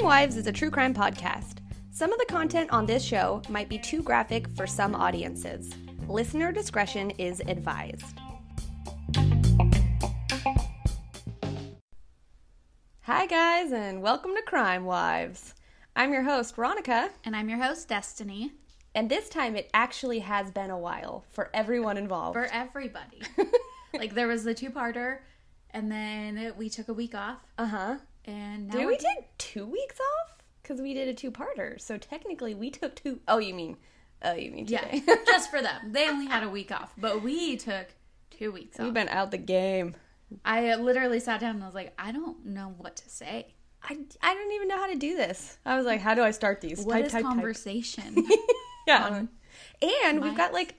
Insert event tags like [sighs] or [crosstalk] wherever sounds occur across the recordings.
Crime Wives is a true crime podcast. Some of the content on this show might be too graphic for some audiences. Listener discretion is advised. Hi, guys, and welcome to Crime Wives. I'm your host, Ronica, And I'm your host, Destiny. and this time it actually has been a while for everyone involved. For everybody. [laughs] like, there was the two parter, and then we took a week off. Uh huh. And now Did we're take two weeks off? Because we did a two parter. So technically, we took two oh you mean. Oh, you mean today? Yeah, [laughs] just for them. They only had a [laughs] week off, but we took two weeks off. We've off. been out the game. I uh, literally sat down and I was like, I don't know what to say. I, I don't even know how to do this. I was like, how do I start these? What type, is type, type. conversation? [laughs] Yeah. And we've got like,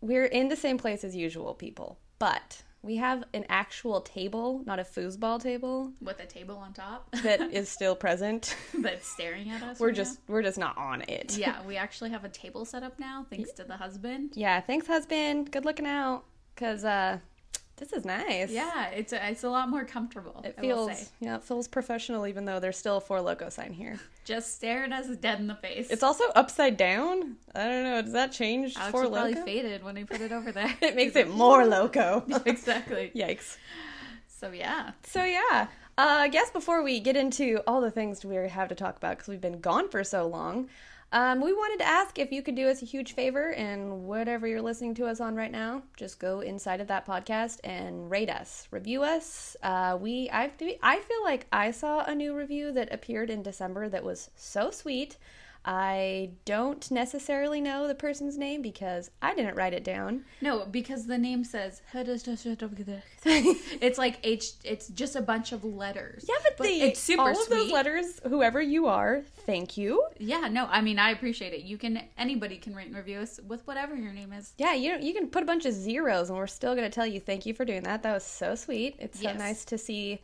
we're in the same place as usual, people. But we have an actual table, not a foosball table, With a table on top [laughs] that is still present. [laughs] that's staring at us. We're right just, we're just not on it. Yeah, [laughs] we actually have a table set up now, thanks to the husband. Yeah. Thanks, husband. Good looking out. Because, uh, this is nice. Yeah, it's a, it's a lot more comfortable. It I feels yeah, it feels professional even though there's still a Four Loko sign here. [laughs] just staring us dead in the face. It's also upside down. I don't know. Does that change Alex four was probably loco? faded when he put it over there. [laughs] It makes it [laughs] more loco. exactly. Yikes. So yeah, So yeah, uh, I guess before we get into all the things we have to talk about because we've been gone for so long, um, we wanted to ask if you could do us a huge favor and whatever you're listening to us on right now, just go inside of that podcast and rate us, review us. Uh, we I I feel like I saw a new review that appeared in December that was so sweet. I don't necessarily know the person's name because I didn't write it down. no, because the name says [laughs] it's like H. It's just a bunch of letters. Yeah, but, the it's super all of sweet. those letters, whoever you are, thank you. Yeah, no, I mean I appreciate it. You can anybody can rate and review us with whatever your name is. Yeah, you you can put a bunch of zeros, and we're still gonna tell you thank you for doing that. That was so sweet. It's so Yes. nice to see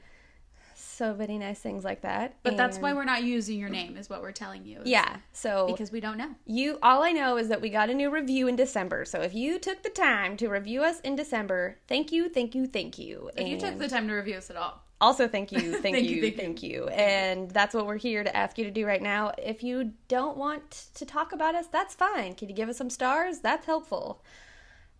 so many nice things like that. But that's why we're not using your name, is what we're telling you. yeah. So because we don't know. you, all I know is that we got a new review in December. So if you took the time to review us in December, thank you, thank you, thank you. If you took the time to review us at all, also thank [laughs] you, thank, Thank you, you, thank you. And that's what we're here to ask you to do right now. If you don't want to talk about us, that's fine. Can you give us some stars? That's helpful.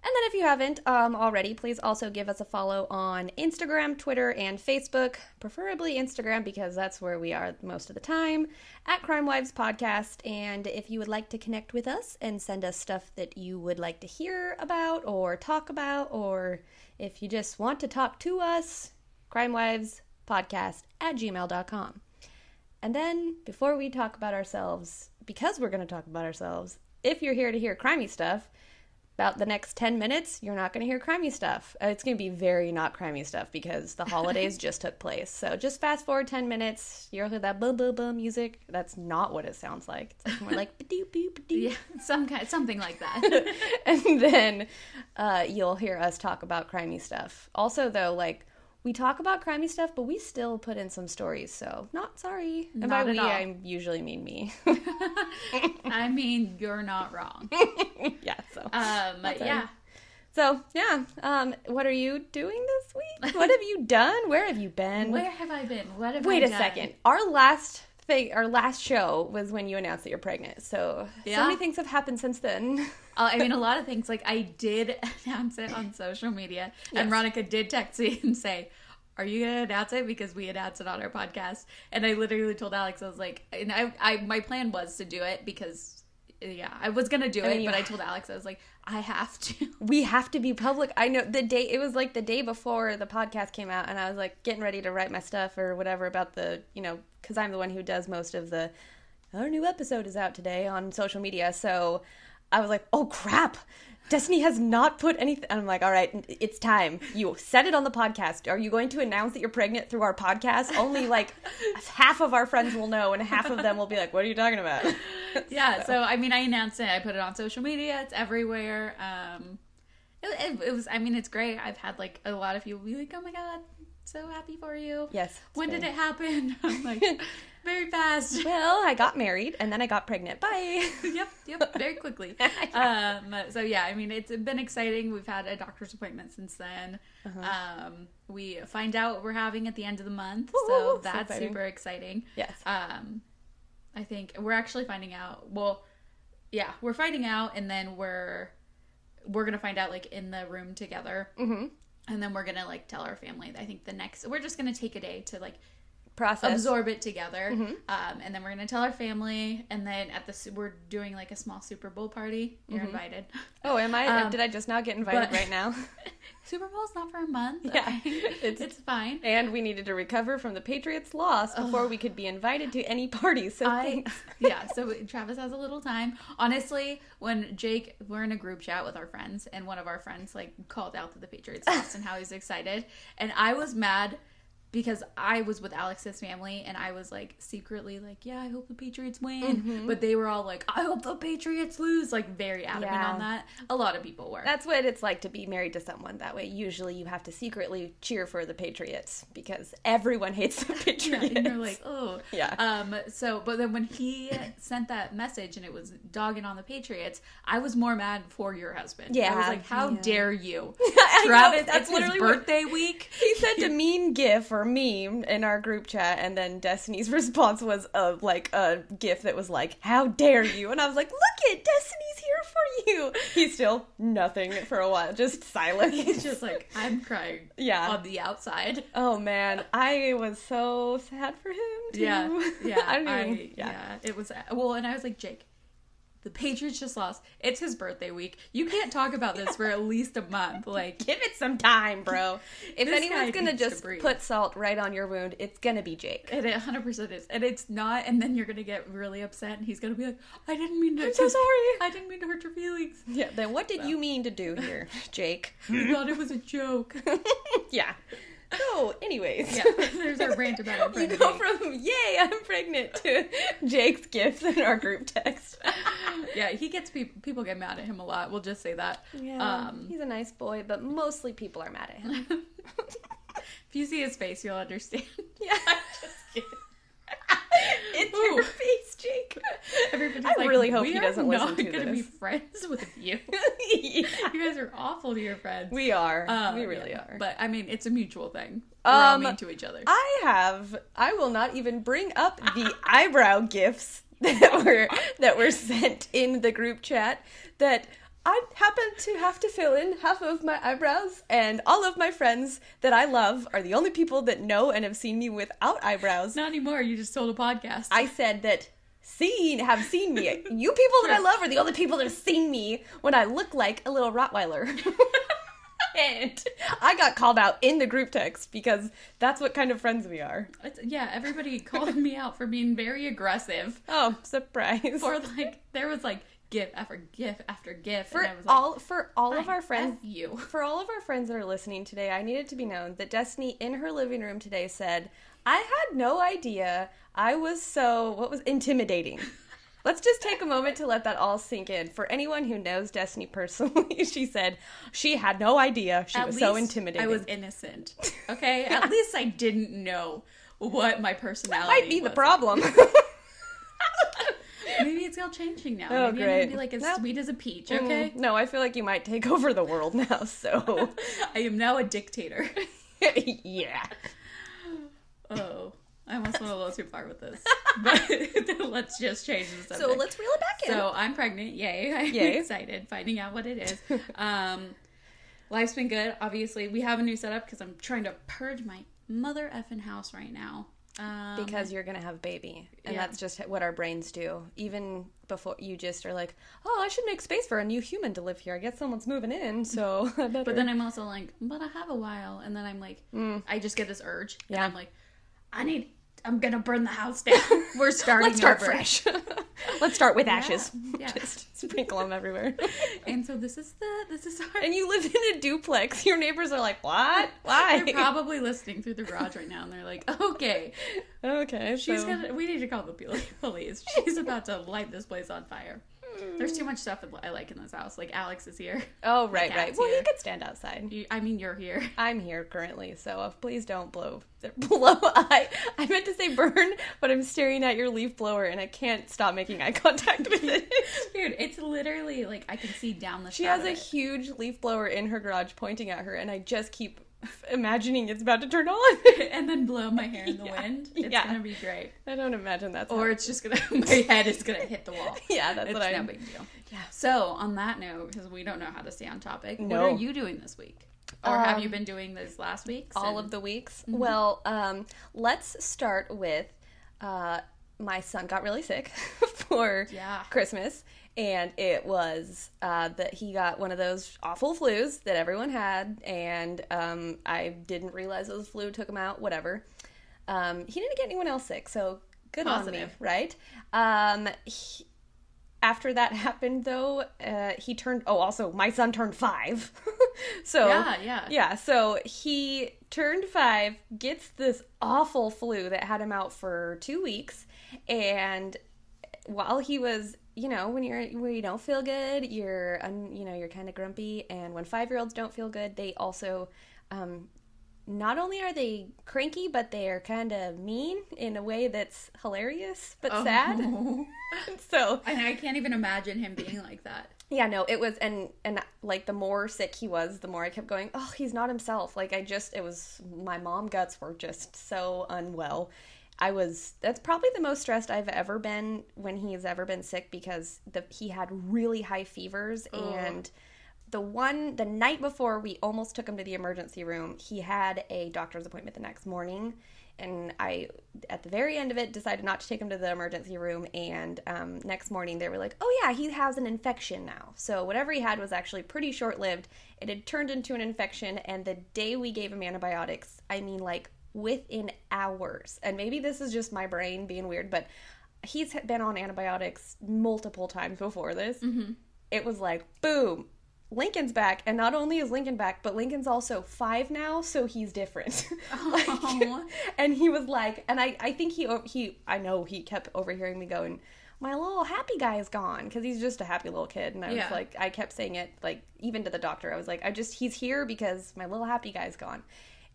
And then if you haven't um, already, please also give us a follow on Instagram, Twitter, and Facebook. Preferably Instagram because that's where we are most of the time at Crime Wives Podcast. And if you would like to connect with us and send us stuff that you would like to hear about or talk about, or if you just want to talk to us, crimewivespodcast at gmail.com. And then, before we talk about ourselves, because we're going to talk about ourselves, if you're here to hear crimey stuff, about the next 10 minutes, you're not going to hear crimey stuff. Uh, It's going to be very not crimey stuff because the holidays [laughs] just took place. So just fast forward 10 minutes, you'll hear that boom, boom, boom music. That's not what it sounds like. It's like more like [laughs] ba-doo, ba-doo. yeah, some kind, something like that. [laughs] and then uh, you'll hear us talk about crimey stuff. Also, though, like we talk about crimey stuff, but we still put in some stories. So not sorry. And by Not at we, all. I usually mean me. [laughs] I mean, you're not wrong. [laughs] yeah. So. Um, yeah. So yeah, um, what are you doing this week? What have you done? Where have you been? Where have I been? What have Wait I a done? second. Our last thing, our last show was when you announced that you're pregnant. So so many things have happened since then. [laughs] Uh, I mean, a [laughs] lot of things. Like I did [laughs] announce it on social media, and Yes. Ronica did text me and say, "Are you gonna announce it?" Because we announced it on our podcast, and I literally told Alex, I was like, and I, I my plan was to do it because, yeah, I was gonna do then it, you- but I [sighs] told Alex, I was like, I have to. [laughs] we have to be public. I know the day it was like the day before the podcast came out, and I was like getting ready to write my stuff or whatever about the you know because I'm the one who does most of the. Our new episode is out today on social media, so I was like, oh crap. Destiny has not put anything. I'm like, all right, it's time. You said it on the podcast. Are you going to announce that you're pregnant through our podcast? Only like [laughs] half of our friends will know, and half of them will be like, what are you talking about? [laughs] yeah. So I mean, I announced it. I put it on social media. It's everywhere. Um, it, it, it was. I mean, it's great. I've had like a lot of people be like, "Oh my god, so happy for you. Yes. When did it happen? [laughs] I'm like, [laughs] very fast. Well, I got married and then I got pregnant. Bye. [laughs] yep, yep, very quickly. um, so yeah, I mean, it's been exciting. We've had a doctor's appointment since then. Uh-huh. Um, we find out what we're having at the end of the month, so so that's exciting. super exciting. yes. Um, I think we're actually finding out. Well, yeah, we're finding out, and then we're we're gonna find out like in the room together, hmm and then we're gonna like tell our family. I think the next we're just gonna take a day to like Process. absorb it together, Mhm. um, and then we're gonna tell our family, and then at the we're doing like a small Super Bowl party. You're Mhm. invited. [gasps] Oh, am I? Um, did I just now get invited but- right now? [laughs] Super Bowl's not for a month. Yeah, [laughs] it's, it's- fine. and we needed to recover from the Patriots' loss before we could be invited to any parties. So I [laughs] yeah, so Travis has a little time. Honestly, when Jake, we're in a group chat with our friends, and one of our friends like called out to the Patriots lost and how he's excited, and I was mad because I was with Alex's family, and I was like secretly like, yeah, I hope the Patriots win, Mhm. but they were all like, I hope the Patriots lose, like very adamant Yeah. on that. A lot of people were. That's what it's like to be married to someone that way. Usually, you have to secretly cheer for the Patriots because everyone hates the [laughs] Yeah, Patriots. and you're like, oh, Yeah. Um. So, but then when he sent that message and it was dogging on the Patriots, I was more mad for your husband. Yeah. I was like, how yeah. dare you, [laughs] I know, Travis? that's it's literally his what- birthday week. he sent a [laughs] mean gif or meme in our group chat and then destiny's [laughs] response was a like a gif that was like how dare you and i was like look it destiny's here for you he's still nothing for a while just silent He's just like, I'm crying yeah on the outside. oh man i was so sad for him too. Yeah, [laughs] yeah, i don't I, yeah. yeah. It was well, and I was like, Jake. The Patriots just lost. It's his birthday week. You can't talk about this for at least a month. Like, [laughs] give it some time bro [laughs] if anyone's gonna to just put salt right on your wound it's gonna be jake And it 100% is. And it's not, and then you're going to get really upset, and he's going to be like, I didn't mean to. i'm so sorry I didn't mean to hurt your feelings. yeah then what did So. you mean to do here [laughs] jake I thought it was a joke. yeah so anyways Yeah, [laughs] there's our rant about our [laughs] You go from "Yay, I'm pregnant" to [laughs] Jake's gifts in our group text. Yeah, he gets people. People get mad at him a lot. We'll just say that. Yeah, Um, he's a nice boy, but mostly people are mad at him. If you see his face, you'll understand. yeah, I'm Just kidding. [laughs] it's Ooh. your face, Jake. Everybody's I like, really hope he doesn't listen to this. We're not to gonna be [laughs] friends with you. yeah. [laughs] You guys are awful to your friends. We are. Um, we really yeah. are. But I mean, it's a mutual thing. We're all Um, mean to each other. I have. I will not even bring up the eyebrow gifts that were that were sent in the group chat. That I happen to have to fill in half of my eyebrows, and all of my friends that I love are the only people that know and have seen me without eyebrows. Not anymore. You just told a podcast. I said that seen have seen me. You people that I love are the only people that have seen me when I look like a little Rottweiler. [laughs] and I got called out in the group text because that's what kind of friends we are. It's, yeah, everybody called me out for being very aggressive. Oh, surprise. For like, there was like gif after gif after gif. For and I was like, all for all of our friends you. for all of our friends that are listening today, I need it to be known that Destiny in her living room today said, "I had no idea I was so what was intimidating." [laughs] Let's just take a moment to let that all sink in. For anyone who knows Destiny personally, [laughs] she said she had no idea she At was so least intimidating. I was innocent. Okay, at [laughs] least I didn't know what my personality might be the problem. Maybe it's all changing now. Oh, Maybe I'm great. gonna be like as No. sweet as a peach. Okay, Mm, no, I feel like you might take [laughs] over the world now. So, [laughs] I am now a dictator. [laughs] yeah. Oh, I almost went a little too far with this, but let's just change the subject. So let's reel it back in. So I'm pregnant. Yay! I'm Yay. excited finding out what it is. Um, life's been good. Obviously, we have a new setup because I'm trying to purge my mother effing house right now. Um, because you're gonna have a baby and yeah. that's just what our brains do even before you just are like oh i should make space for a new human to live here i guess someone's moving in so [laughs] but then I'm also like, but I have a while, and then I'm like, I just get this urge, and Mm. Yeah. I'm like, I need. I'm gonna burn the house down. [laughs] We're starting. let's start over. fresh [laughs] let's start with ashes Yeah. just sprinkle them everywhere [laughs] And so this is the this is our. and you live in a duplex your neighbors are like what why They're probably listening through the garage right now, and they're like, "Okay, okay she's so- gonna. We need to call the poli- police. She's about to light this place on fire." There's too much stuff I like in this house. Like Alex is here. Oh, right, right. Well, here. he could stand outside. You, I mean, you're here. [laughs] I'm here currently, so uh, please don't blow blow. I I meant to say burn, but I'm staring at your leaf blower and I can't stop making eye contact with it. [laughs] Dude, it's literally like I can see down the. She has a it. huge leaf blower in her garage pointing at her, and I just keep imagining it's about to turn on. [laughs] and then blow my hair in the Yeah. wind. It's Yeah. gonna be great. I don't imagine that's Or it's just gonna [laughs] my head is gonna hit the wall. yeah, that's it's what I. no big deal. Yeah. So on that note, because we don't know how to stay on topic, No. what are you doing this week? Or have Um, you been doing this last week? all of the weeks. Well, um, let's start with uh, my son got really sick [laughs] for Yeah. Christmas, and it was uh, that he got one of those awful flus that everyone had, and um, I didn't realize it was flu. Took him out, whatever. Um, he didn't get anyone else sick, so good on me, right? Um, he- after that [laughs] happened, though, uh, he turned. Oh, also, my son turned five. [laughs] so Yeah, yeah. yeah, so he turned five, gets this awful flu that had him out for two weeks, and while he was, you know, when you're when you don't feel good, you're, un, you know, you're kind of grumpy, and when five year olds don't feel good, they also, um, not only are they cranky, but they are kind of mean in a way that's hilarious but sad. Oh. [laughs] [laughs] so And I can't even imagine him being like that. yeah, no, it was, and and like the more sick he was, the more I kept going. Oh, he's not himself. Like I just, it was my mom guts were just so unwell. I was. That's probably the most stressed I've ever been when he's ever been sick because the he had really high fevers and the one the night before we almost took him to the emergency room he had a doctor's appointment the next morning and i at the very end of it decided not to take him to the emergency room and um, next morning they were like oh yeah he has an infection now so whatever he had was actually pretty short-lived it had turned into an infection and the day we gave him antibiotics i mean like within hours. And maybe this is just my brain being weird but he's been on antibiotics multiple times before this. Mm-hmm. It was like boom lincoln's back. And not only is lincoln back but lincoln's also five now so he's different. [laughs] Like, Aw. [laughs] and he was like and i i think he he i know he kept overhearing me going my little happy guy is gone because he's just a happy little kid. And i Yeah. was like i kept saying it like even to the doctor. I was like i just he's here because my little happy guy's gone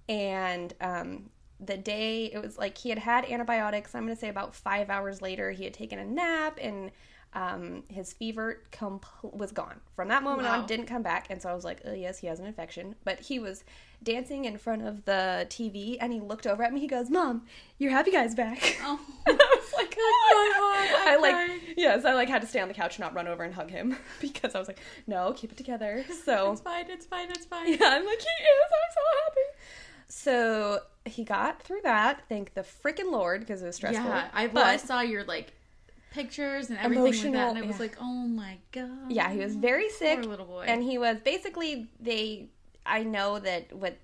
and um the day it was like he had had antibiotics i'm going to say about five hours later he had taken a nap and um, his fever compl- was gone from that moment Wow. on didn't come back and so i was like oh yes he has an infection but he was dancing in front of the tv and he looked over at me he goes mom your happy guy's back Oh. and [laughs] [laughs] i was like my heart, i like yes i like had to stay on the couch and not run over and hug him [laughs] because i was like no keep it together so It's fine, it's fine, it's fine. yeah, I'm like, he is. I'm so happy. So he got through that. Thank the freaking Lord because it was stressful. Yeah, I, well, I saw your like pictures and everything like that, and it was yeah. like, oh my god. yeah, he was very sick, Poor little boy. and he was basically they. I know that what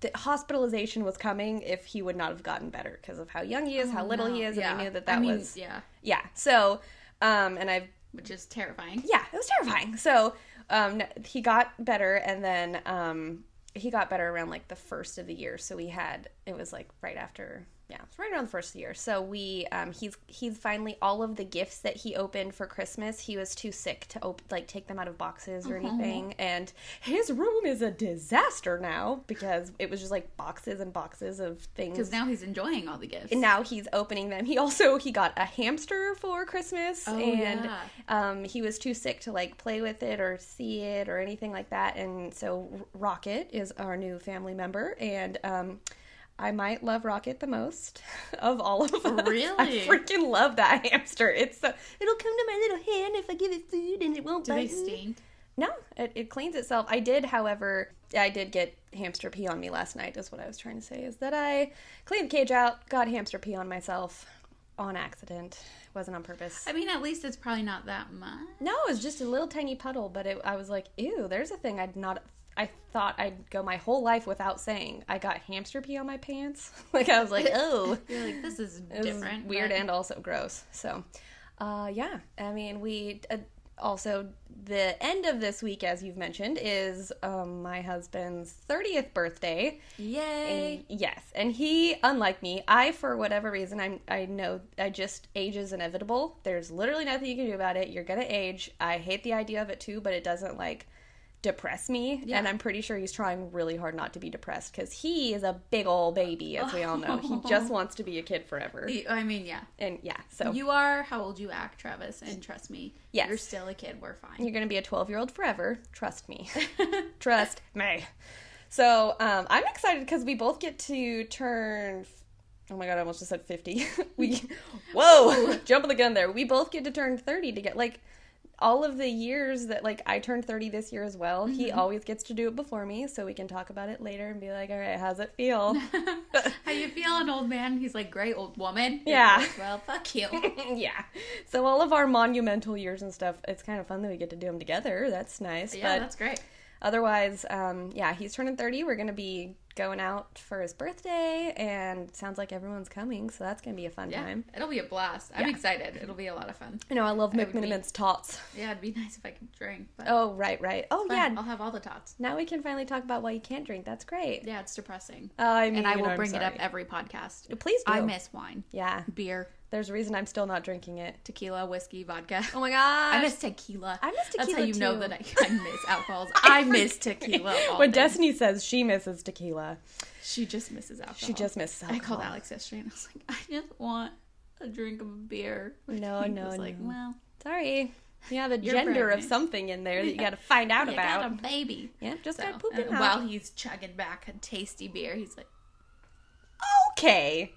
the hospitalization was coming if he would not have gotten better because of how young he is, how Oh, little no. he is, Yeah. and I knew that I that mean, was yeah, yeah. So, um, and I've which is terrifying. yeah, it was terrifying. So um, he got better, and then um, he got better around like the first of the year. So we had it was like right after. Yeah, it was right around the first year. So we, um, he's he's finally all of the gifts that he opened for Christmas. He was too sick to op- like take them out of boxes or anything, and his room is a disaster now because it was just like boxes and boxes of things. Because now he's enjoying all the gifts. And now he's opening them. He also he got a hamster for Christmas, Oh, and yeah. um, he was too sick to like play with it or see it or anything like that. And so R- Rocket is our new family member, and um, I might love Rocket the most [laughs] of all of us. I freaking love that [laughs] hamster. It's so it'll come to my little hand if I give it food, and it won't Do they bite me. stink? No, it, it cleans itself. I did, however, I did get hamster pee on me last night, is what I was trying to say. Is that I cleaned the cage out, got hamster pee on myself on accident. It wasn't on purpose. I mean, at least it's probably not that much. No, it was just a little tiny puddle, but it, I was like, ew, there's a thing I'd not. I thought I'd go my whole life without saying. I got hamster pee on my pants. [laughs] like, I was like, oh. [laughs] You're like, this is different. weird but- and also gross. So, uh, yeah, I mean, we uh, also, the end of this week, as you've mentioned, is um, my husband's 30th birthday. Yay! And yes, and he, unlike me, I for whatever reason, I'm I know I just age is inevitable. There's literally nothing you can do about it. You're gonna age. I hate the idea of it too, but it doesn't like depress me. Yeah. And I'm pretty sure he's trying really hard not to be depressed because he is a big old baby, as we all know. He just [laughs] wants to be a kid forever. I mean, yeah. And yeah, so You are how old you act, Travis, and trust me, Yes. you're still a kid. We're fine. You're going to be a 12 year old forever. Trust me. [laughs] Trust me. So um, I'm excited because we both get to turn. Oh my god, I almost just said 50. [laughs] we, whoa, jumping the gun there. We both get to turn 30 to get like all of the years that like I turned 30 this year as well. He mm-hmm. always gets to do it before me, so we can talk about it later and be like, all right, how's it feel? [laughs] [laughs] how you feeling, old man? He's like, great, old woman. Yeah. well, fuck you. [laughs] yeah. So all of our monumental years and stuff, it's kind of fun that we get to do them together. That's nice. yeah, but that's great. Otherwise, um, yeah, he's turning 30. We're going to be going out for his birthday, and sounds like everyone's coming, so that's going to be a fun Yeah, time. it'll be a blast. I'm Yeah. excited. It'll be a lot of fun. You know, I love McMenamins tots. Yeah, it'd be [laughs] nice if I could drink. But Oh, right, right. Oh, fine, yeah. I'll have all the tots. Now we can finally talk about why you can't drink. That's great. Yeah, it's depressing. Uh, I mean, and I will bring it up every podcast. Please do. I miss wine, Yeah. beer, There's a reason I'm still not drinking it. tequila, whiskey, vodka. [laughs] Oh my god. I miss tequila. I miss tequila. That's how you know that I, I [laughs] miss alcohols. I, miss tequila. [laughs] when. Destiny says she misses tequila, she just misses alcohol. she just misses I called. Alex yesterday and I was like, I just want a drink of beer. No, He no, was like, no. well, Sorry. You have a You're gender of something in there that you got to find out you about. got a baby. Yeah, just So, got pooping out. while he's chugging back a tasty beer, he's like, Okay.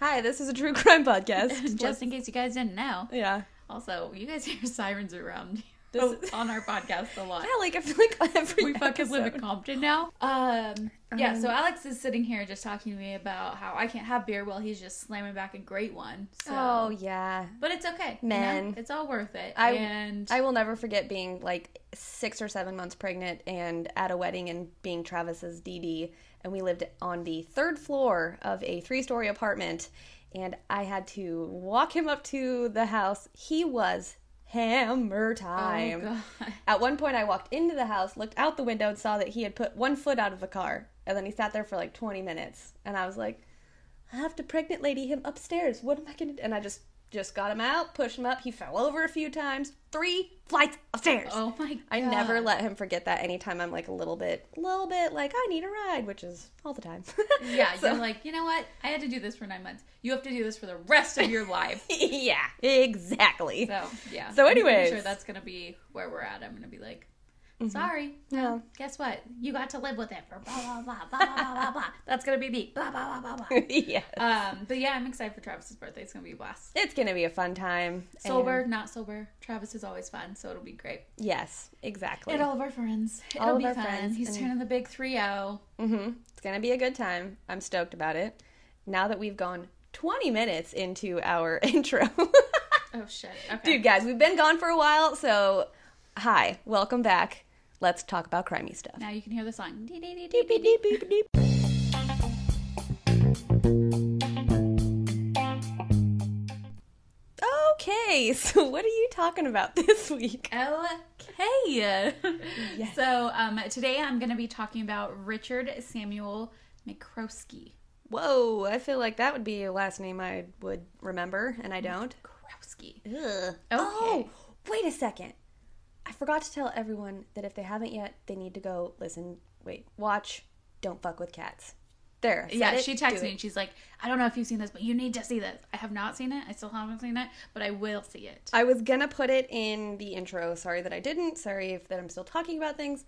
Hi, this is a true crime podcast. [laughs] Just in case you guys didn't know. yeah. Also, you guys [laughs] hear sirens around This- here [laughs] on our podcast a lot. Yeah, like I feel like every we fucking live in Compton now. Um, yeah, Um, so Alex is sitting here just talking to me about how I can't have beer while he's just slamming back a great one. So, Oh yeah. but it's okay, you know? Man. It's all worth it. I- and I will never forget being like six or seven months pregnant and at a wedding and being Travis's DD. And we lived on the third floor of a three story apartment. And I had to walk him up to the house. He was hammer oh, time. oh At one point, I walked into the house, looked out the window, and saw that he had put one foot out of the car. And then he sat there for like 20 minutes. And I was like, I have to pregnant lady him upstairs. What am I going to do? And I just just got him out, pushed him up. He fell over a few times. Three flights upstairs. oh my god, I never let him forget that anytime I'm like a little bit, little bit like, I need a ride, which is all the time. [laughs] Yeah, So- you're like, you know what? I had to do this for nine months. You have to do this for the rest of your life. [laughs] yeah, exactly. So yeah. So I'm anyways. sure that's gonna be where we're at. I'm gonna be like, Mm-hmm. sorry. Yeah. Guess what? You got to live with it for blah blah blah blah blah blah blah. blah. [laughs] That's gonna be me. Blah blah blah blah blah. [laughs] yeah. Um, but yeah, I'm excited for Travis's birthday. It's gonna be a blast. It's going to be a fun time. And- Sober, not sober. Travis is always fun, so it'll be great. yes, exactly. And all of our friends. It'll All of be our fun. friends, He's and- turning the big three oh. zero. hmm It's gonna be a good time. I'm stoked about it. Now that we've gone 20 minutes into our [laughs] intro, Oh shit. Okay. dude, guys, we've been gone for a while. So, hi, welcome back. Let's talk about crimey stuff. Now you can hear the song. Dee, dee, dee. Okay, [laughs] so what are you talking about [laughs] this week? Okay. So um, today I'm going to be talking about Richard Samuel McCroskey. Whoa, I feel like that would be a last name I would remember, and I don't. Krowski. Ugh. Okay. Oh, wait a second. I forgot to tell everyone that if they haven't yet, they need to go listen, wait, watch Don't Fuck with Cats. There. Yeah, it, she do texted me and she's like, I don't know if you've seen this, but you need to see this. I have not seen it. I still haven't seen it, but I will see it. I was gonna put it in the intro. Sorry that I didn't. Sorry if that I'm still talking about things.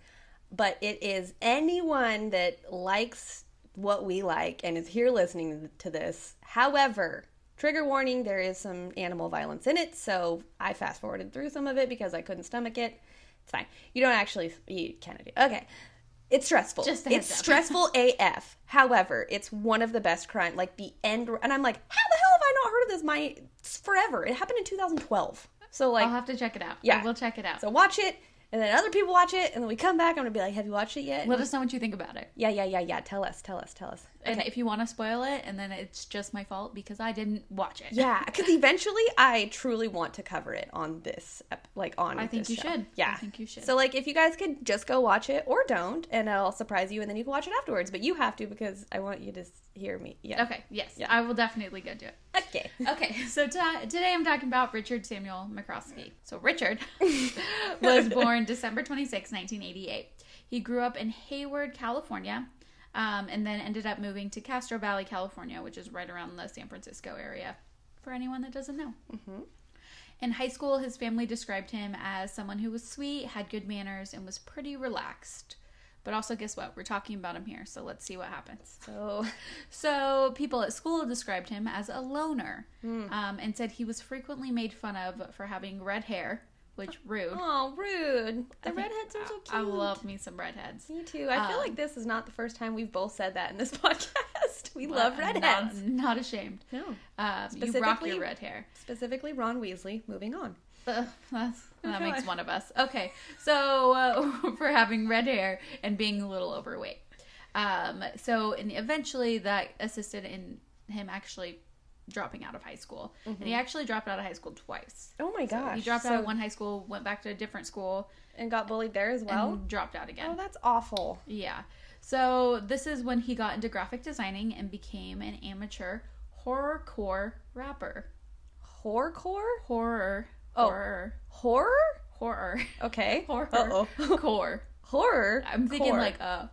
But it is anyone that likes what we like and is here listening to this. However, trigger warning: there is some animal violence in it. So I fast forwarded through some of it because I couldn't stomach it. It's fine. You don't actually. You kind of do. Okay. It's stressful. Just it's up. stressful [laughs] AF. However, it's one of the best crime. Like the end, and I'm like, how the hell have I not heard of this? My it's forever. It happened in 2012. So like, I'll have to check it out. Yeah. we'll check it out. so watch it, and then other people watch it, and then we come back. I'm gonna be like, have you watched it yet? Let us know what you think about it. yeah, yeah, yeah, yeah. Tell us, tell us, tell us. And if you want to spoil it, and then it's just my fault because I didn't watch it. Yeah, because [laughs] eventually I truly want to cover it on this, ep- like on. I think you show. should. Yeah, I think you should. So like, if you guys could just go watch it or don't, and I'll surprise you, and then you can watch it afterwards. But you have to because I want you to hear me. Yeah. Okay. Yes. Yeah. I will definitely go do it. Okay. [laughs] Okay, so ta today I'm talking about Richard Samuel McCroskey. So Richard [laughs] was born December 26, 1988. He grew up in Hayward, California, um, and then ended up moving to Castro Valley, California, which is right around the San Francisco area. For anyone that doesn't know. In high school, his family described him as someone who was sweet, had good manners, and was pretty relaxed. But also, guess what? We're talking about him here, so let's see what happens. So [laughs] So, people at school described him as a loner um, and said he was frequently made fun of for having red hair, which rude. Oh, rude. The redheads are so cute. I love me some redheads. Me too. I feel Um, like this is not the first time we've both said that in this [laughs] podcast. We love redheads. Not, not ashamed. No. Um, you rock Specifically- your red hair. Specifically, Ron Weasley. Moving on. That's, [laughs] that makes one of us. Okay, so uh, [laughs] for having red hair and being a little overweight. Um, so and eventually that assisted in him actually dropping out of high school, and he mm-hmm. actually dropped out of high school twice. Oh my So gosh. he dropped out of one high school, went back to a different school, and got bullied there as well. and dropped out again. oh, that's awful. Yeah. So this is when he got into graphic designing and became an amateur horrorcore rapper. Horrorcore? Horror. Oh. Horror. Horror? Horror. Okay. [laughs] Horror. Uh-oh. [laughs] Core. Horror. I'm thinking Core. like a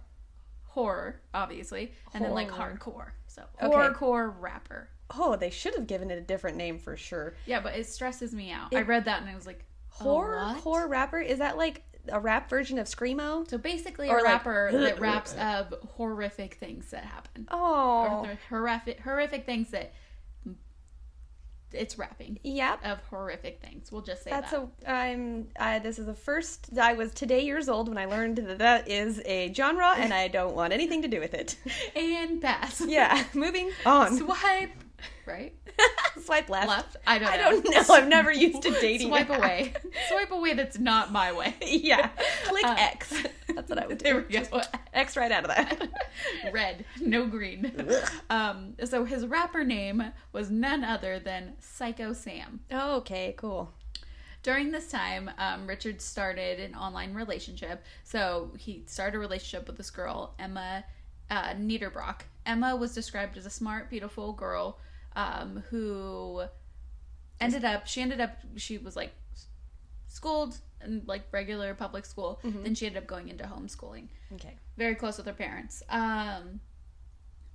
horror, obviously, and then like hardcore. So Okay. horrorcore rapper. Oh, they should have given it a different name for sure. Yeah, but it stresses me out. It- I read that and I was like, oh, Horror core rapper? Is that like a rap version of screamo? So basically, Or a like- rapper [clears throat] that raps of horrific things that happen. Oh. or horrific horrific things that it's rapping Yep. of horrific things. We'll just say That's that. a. I'm. I, this is the first. I was today years old when I learned that that is a genre, and I don't want anything to do with it. [laughs] and pass. Yeah. [laughs] Moving [laughs] on. Swipe right, [laughs] Swipe left. left. I don't. I know. don't know. I've never used a dating Swipe away. Swipe away. That's not my way. [laughs] yeah. Click Uh, X. That's what I would [laughs] do. There we go. X right out of that. Red, no green. Um, so his rapper name was none other than Psycho Sam. okay. Cool. During this time, um, Richard started an online relationship. So he started a relationship with this girl, Emma uh, Niederbrock. Emma was described as a smart, beautiful girl um, who ended up. She ended up. She was like schooled in like regular public school. Then she ended up going into homeschooling. Okay. Very close with her parents. Um,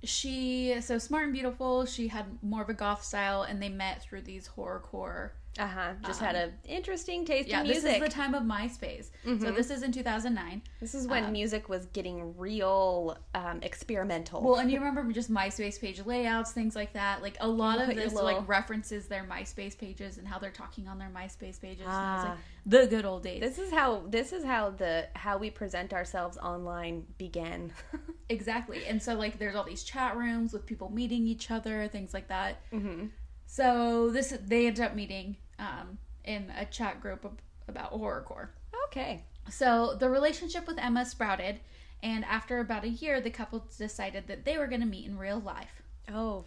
she so smart and beautiful. She had more of a goth style, and they met through these horrorcore Uh huh. Just had an interesting taste yeah, in this is the time of MySpace. So this is in 2009. This is when Um, music was getting real um, experimental. Well, and you remember just MySpace page layouts, things like that. Like a lot of this little- like references their MySpace pages and how they're talking on their MySpace pages. And Ah. like, the good old days. this is how this is how the how we present ourselves online began. [laughs] exactly. And so like there's all these chat rooms with people meeting each other, things like that. mm-hmm. So this they ended up meeting um, in a chat group ab- about horrorcore. Okay. So the relationship with Emma sprouted, and after about a year, the couple decided that they were going to meet in real life. Oh.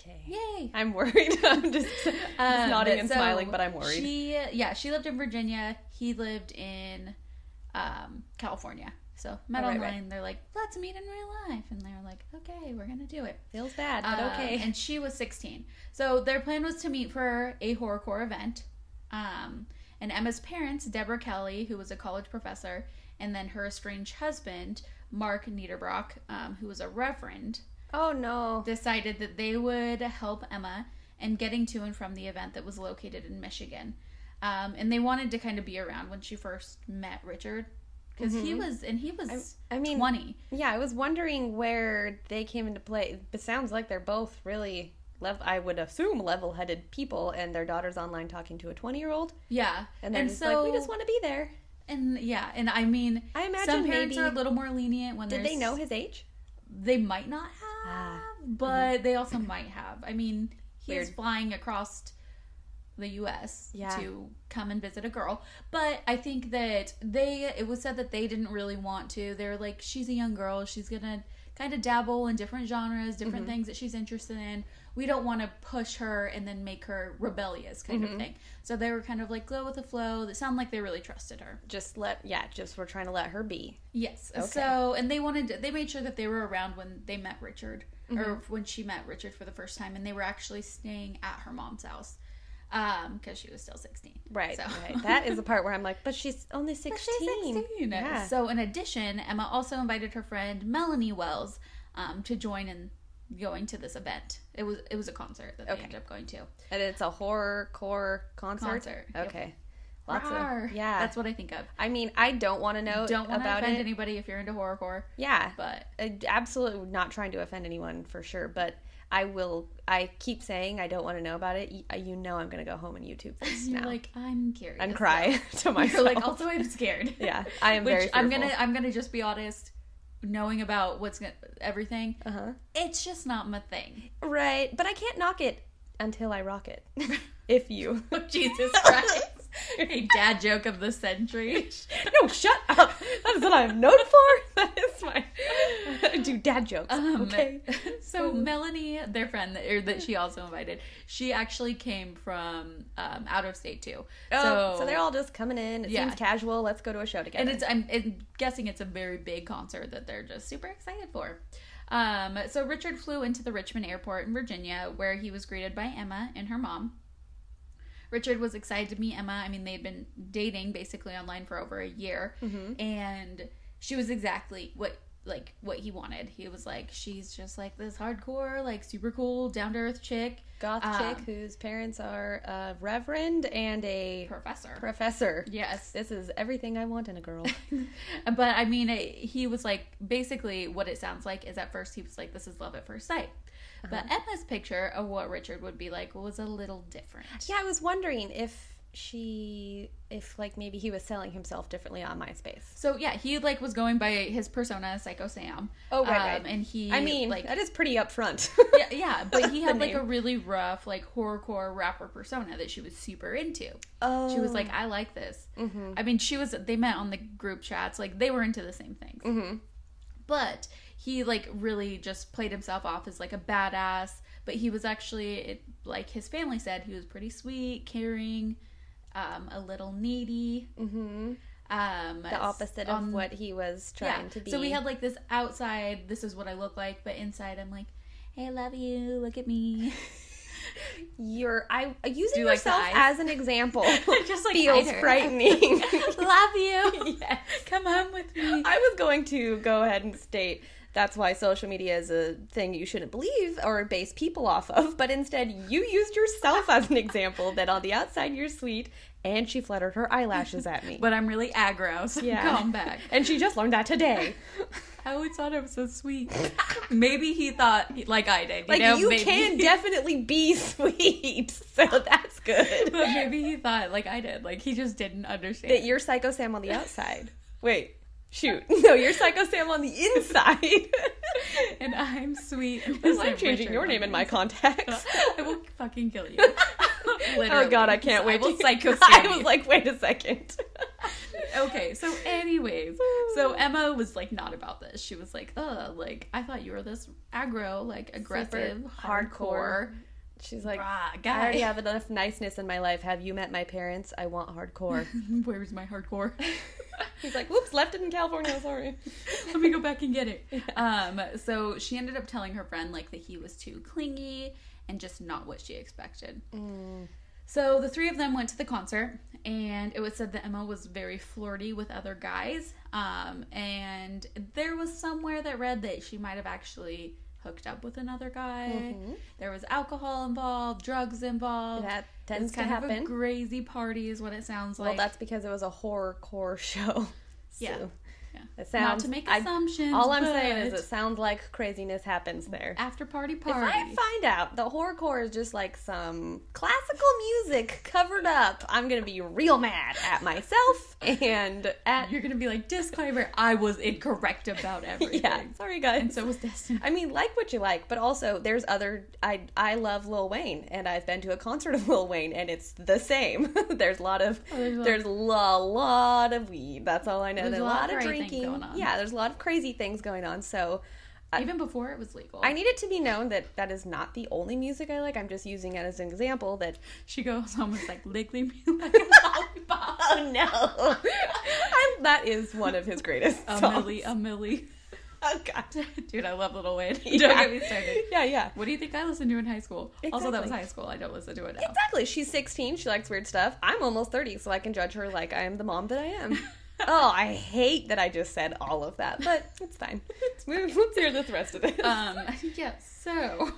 Okay. Yay! I'm worried. [laughs] I'm just, just Um, [laughs] nodding and so smiling, but I'm worried. She, yeah, she lived in Virginia. He lived in um, California. So met Oh, right, online. right. They're like, let's meet in real life, and they're like, okay, we're gonna do it. Feels bad, but Uh, okay. And she was 16. So their plan was to meet for a horrorcore event. Um, and Emma's parents, Deborah Kelly, who was a college professor, and then her estranged husband, Mark Niederbrock, um, who was a reverend, oh no. decided that they would help Emma in getting to and from the event that was located in Michigan. Um, and they wanted to kind of be around when she first met Richard. Because he was, and he was I mean, 20. yeah, I was wondering where they came into play. It sounds like they're both really. Lev- I would assume level-headed people, and their daughter's online talking to a twenty-year-old, Yeah. and they're And just so, like, "We just want to be there." And yeah, and I mean, I imagine some parents maybe- are a little more lenient when they Did they know his age? They might not have, Ah, but they also might have. I mean, he was Weird. flying across the U.S. Yeah. to come and visit a girl, but I think that they. It was said that they didn't really want to. They're like, "She's a young girl. She's gonna kind of dabble in different genres, different mm-hmm. things that she's interested in. We don't want to push her and then make her rebellious kind of mm-hmm. thing. So they were kind of like go with the flow. That sound like they really trusted her. Just let yeah, just we're trying to let her be. Yes. Okay. So, and they wanted, they made sure that they were around when they met Richard, or mm-hmm. when she met Richard for the first time, and they were actually staying at her mom's house, um, because she was still sixteen. Right. So. Right. That is the part where I'm like, but she's only [laughs] 16. She's 16. Yeah. So, in addition, Emma also invited her friend Melanie Wells um, to join in going to this event. It was it was a concert that they Okay. ended up going to. And it's a horror core concert. Concert, yep. Okay. Lots Rawr. of yeah. that's what I think of. I mean, I don't want to know Don't want to about offend it. anybody if you're into horrorcore, yeah. but Uh, absolutely not trying to offend anyone for sure, but I will. I keep saying I don't want to know about it. You, you know, I'm going to go home and YouTube [laughs] this you're now like I'm curious and cry [laughs] to myself. You're like also I'm scared. [laughs] yeah, I am Which very. I'm gonna I'm gonna just be honest. Knowing about what's gonna everything, Uh huh. it's just not my thing. Right, but I can't knock it until I rock it. if you. Oh, Jesus Christ! [laughs] a dad joke of the century. [laughs] no, shut up. That is what I'm known for. [laughs] That is my. I do dad jokes. Um, okay. So Melanie, their friend that, or that she also invited, she actually came from um, out of state too. Oh, so, they're all just coming in. It Yeah. seems casual. Let's go to a show together. and it's I'm, I'm guessing it's a very big concert that they're just super excited for. Um, so Richard flew into the Richmond airport in Virginia, where he was greeted by Emma and her mom. Richard was excited to meet Emma. I mean, they'd been dating basically online for over a year, and she was exactly what like what he wanted. He was like, she's just like this hardcore, like super cool, down to earth chick, goth um, chick whose parents are a reverend and a professor. professor. yes, This is everything I want in a girl. [laughs] but I mean, it, he was like basically what it sounds like is at first he was like, "This is love at first sight," but Emma's picture of what Richard would be like was a little different. yeah, I was wondering if she, if like maybe he was selling himself differently on MySpace. So yeah, he like was going by his persona, Psycho Sam. Oh, right, Um, right. And he, I mean, like, that is pretty upfront. yeah, yeah, [laughs] but he had like a really rough, like horrorcore rapper persona that she was super into. oh, She was like, I like this. mm-hmm. I mean, she was. They met on the group chats. Like they were into the same things. Mm-hmm. but he like really just played himself off as like a badass but he was actually it, like his family said he was pretty sweet caring um, a little needy Mm-hmm. um The opposite of what he was yeah trying to be. so we had like this outside this is what i look like but inside i'm like hey i love you look at me [laughs] You're I using Do you like yourself as an example [laughs] Just, like, feels frightening. [laughs] love you Yes. come home with me I was going to go ahead and state that's why social media is a thing you shouldn't believe or base people off of, but instead you used yourself as an example that on the outside you're sweet and she fluttered her eyelashes at me. but i'm really aggro so [laughs] Yeah. come back And she just learned that today. [laughs] I always thought I was so sweet. Maybe he thought like I did. You Like know, you maybe. can definitely be [laughs] sweet. So that's good. but maybe he thought like I did. Like he just didn't understand. that you're Psycho Sam on the outside. Wait, shoot. [laughs] No, you're Psycho Sam on the inside. [laughs] and I'm sweet. I'm changing your name in my contacts. [laughs] I will fucking kill you. oh god, I can't wait. I will psycho I was like, wait a second. okay, so anyways, so [sighs] Emma was like not about this. She was like, "Ugh, like I thought you were this aggro, like aggressive, hardcore hardcore, She's like, rah, I already have enough niceness in my life. Have you met my parents? I want hardcore. [laughs] Where's my hardcore? [laughs] He's like, whoops, left it in California. Sorry. [laughs] Let me go back and get it. Um, so she ended up telling her friend like that he was too clingy and just not what she expected. So the three of them went to the concert, and it was said that Emma was very flirty with other guys. Um, and there was somewhere that read that she might have actually hooked up with another guy. Mm-hmm. There was alcohol involved, drugs involved. That tends to kind of a happen. crazy party, is what it sounds like. well, that's because it was a horror core [laughs] show. So Yeah. It sounds. not to make I- assumptions. all I'm saying is, it sounds like craziness happens mm, there. after party party. If. I find out the horrorcore is just like some classical music covered up, I'm gonna be real mad at myself [laughs] and at You're gonna be like, disclaimer, I was incorrect about [laughs] everything. yeah. Sorry, guys. And so was Destin. I mean, like what you like, but also there's other. I I love Lil Wayne, and I've been to a concert of [laughs] Lil Wayne, and it's the same. there's a lot of Oh, there's a lot- there's lo- lot of weed. That's all I know. There's There's, a lot lot of things drinking. Yeah, there's a lot of crazy things going on. So, uh, Even before it was legal. I need it to be known that that is not the only music I like. I'm just using it as an example that. she goes is like, lickly me [laughs] like a [laughs] lollipop. Oh no! I, that is one of his greatest [laughs] A songs. milli, a milli. Oh god. Dude, I love Lil Wayne. Yeah. Don't get me started. Yeah, yeah. What do you think I listened to in high school? Also, that was high school. I don't listen to it now. Exactly. She's 16. She likes weird stuff. I'm almost 30, so I can judge her like I am the mom that I am. Oh, I hate that I just said all of that, but it's fine. [laughs] Let's let's hear the rest of it. um [laughs] yeah so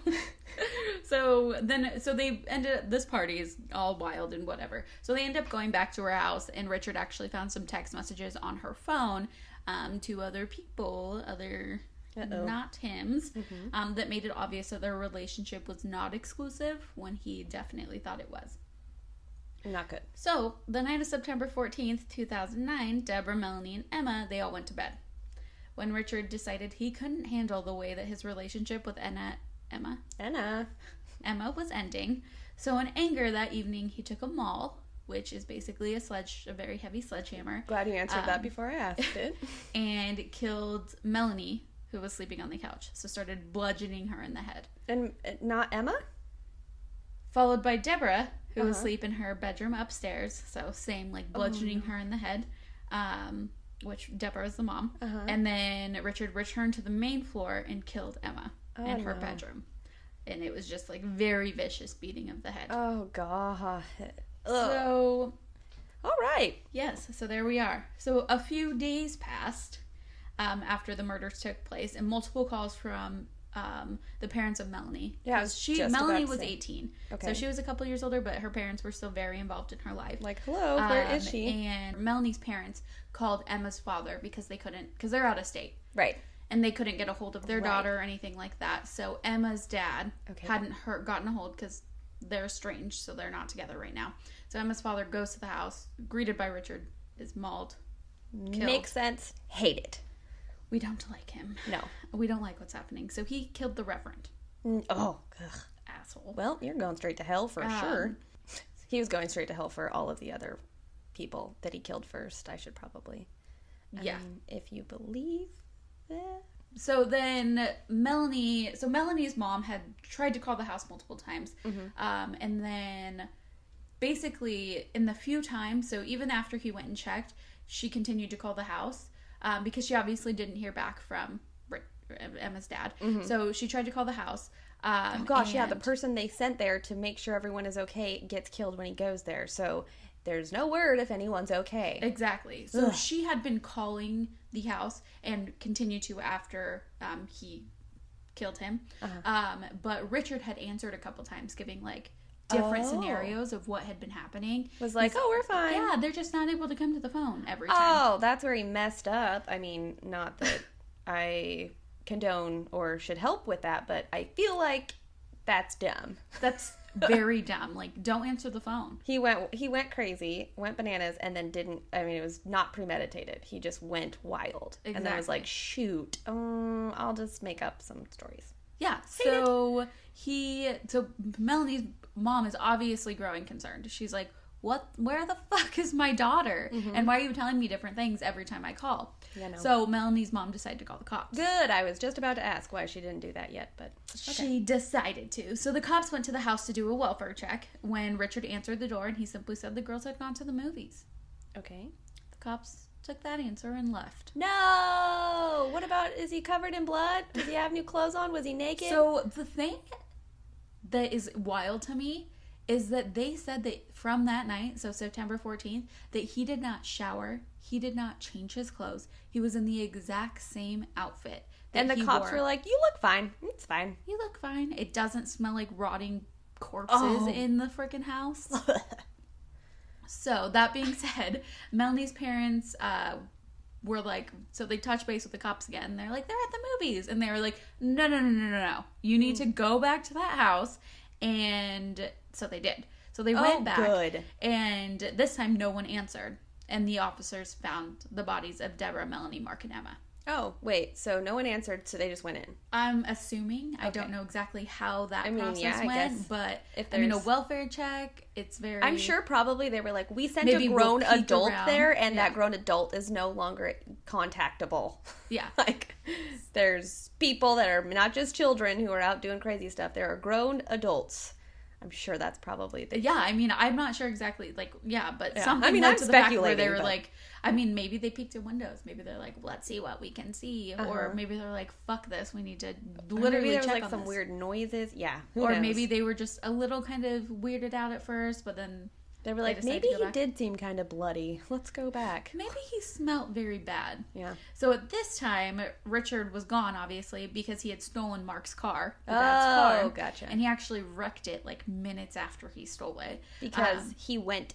[laughs] so then so they ended up this party is all wild and whatever so they end up going back to her house and richard actually found some text messages on her phone um to other people other Uh-oh. not hims um that made it obvious that their relationship was not exclusive when he definitely thought it was Not good. so, the night of September 14th, 2009, Deborah, Melanie, and Emma, they all went to bed. When Richard decided he couldn't handle the way that his relationship with Enna, Emma, Anna. Emma was ending, so in anger that evening, he took a maul, which is basically a sledge, a very heavy sledgehammer, Glad you answered that Um, before I asked [laughs] it. and killed Melanie, who was sleeping on the couch. So started bludgeoning her in the head. And uh, not Emma? followed by Deborah, who was Uh-huh. asleep in her bedroom upstairs. So same, like bludgeoning her in the head. Um, which Deborah was the mom. Uh-huh. And then Richard returned to the main floor and killed Emma Oh, in her no. bedroom. And it was just like very vicious beating of the head. Oh god. Ugh. so all right. yes, so there we are. So a few days passed um, after the murders took place, and multiple calls from um, the parents of Melanie. Yeah, I 'Cause was she Melanie was say. 18, Okay. so she was a couple years older, but her parents were still very involved in her life. Like, hello, where is Um, she? And Melanie's parents called Emma's father because they couldn't, because they're out of state Right. and they couldn't get a hold of their Right. daughter or anything like that. So Emma's dad Okay. hadn't heard, gotten a hold because they're estranged, so they're not together right now. So Emma's father goes to the house, greeted by Richard, is mauled. Killed. Makes sense. Hate it. We don't like him. No. We don't like what's happening. So he killed the Reverend. Oh, ugh. Asshole. Well, you're going straight to hell for Um, sure. [laughs] He was going straight to hell for all of the other people that he killed first. I should probably. Yeah. mean, if you believe that. So then Melanie, so Melanie's mom had tried to call the house multiple times. Um, and then basically, in the few times, so even after he went and checked, she continued to call the house um, because she obviously didn't hear back from Ri- Emma's dad. So she tried to call the house. Um, Oh gosh, yeah, the person they sent there to make sure everyone is okay gets killed when he goes there. So there's no word if anyone's okay. Exactly. So Ugh. she had been calling the house and continued to after um, he killed him. Uh-huh. Um, but Richard had answered a couple times, giving like different Oh. scenarios of what had been happening. Was like, He's- oh, we're fine. Yeah, they're just not able to come to the phone every time. Oh, that's where he messed up. I mean, not that [laughs] I condone or should help with that, but I feel like that's dumb. That's [laughs] very dumb. Like, don't answer the phone. He went he went crazy, went bananas, and then didn't. I mean, it was not premeditated. He just went wild, and then was like, "Shoot, um, I'll just make up some stories." Yeah. So he, so Melanie's mom is obviously growing concerned. She's like, "What? Where the fuck is my daughter? Mm-hmm. And why are you telling me different things every time I call?" Yeah, no. So Melanie's mom decided to call the cops. Good. I was just about to ask why she didn't do that yet, but okay. She decided to. So the cops went to the house to do a welfare check when Richard answered the door and he simply said the girls had gone to the movies. okay. The cops took that answer and left. No. What about? Is he covered in blood? Does he have new clothes on? Was he naked? So the thing that is wild to me is that they said that from that night, so September 14th, that he did not shower, he did not change his clothes. He was in the exact same outfit. and the he cops wore. were like, "You look fine. It's fine." "You look fine. It doesn't smell like rotting corpses Oh. in the freaking house." [laughs] So that being [laughs] said, Melanie's parents uh, were like, so they touched base with the cops again. They're like, they're at the movies, and they were like, no, no, no, no, no, no. You need to mm. go back to that house, and so they did. So they Oh, went back, good. and this time no one answered, and the officers found the bodies of Deborah, Melanie, Mark, and Emma. Oh wait, so no one answered, so they just went in. I'm assuming I don't know exactly how that I mean, process yeah, went, but if I mean a welfare check. It's very. I'm sure probably they were like, we sent a we'll grown adult around. there, and Yeah. that grown adult is no longer contactable. [laughs] Yeah. like, there's people that are not just children who are out doing crazy stuff. There are grown adults. I'm sure that's probably the Yeah, I mean, I'm not sure exactly. Like, yeah, but Yeah. something I mean, I'm to the fact where they were but- like, I mean, maybe they peeked in windows. Maybe they're like, let's see what we can see, Uh-huh. or maybe they're like, fuck this, we need to literally maybe there was check like on some this. weird noises. Yeah. or knows? maybe they were just a little kind of weirded out at first, but then they were like, maybe he back. did seem kind of bloody. Let's go back. maybe he smelt very bad. Yeah. So at this time, Richard was gone, obviously, because he had stolen Mark's car, Oh, car, gotcha. and he actually wrecked it like minutes after he stole it. Because Um, he went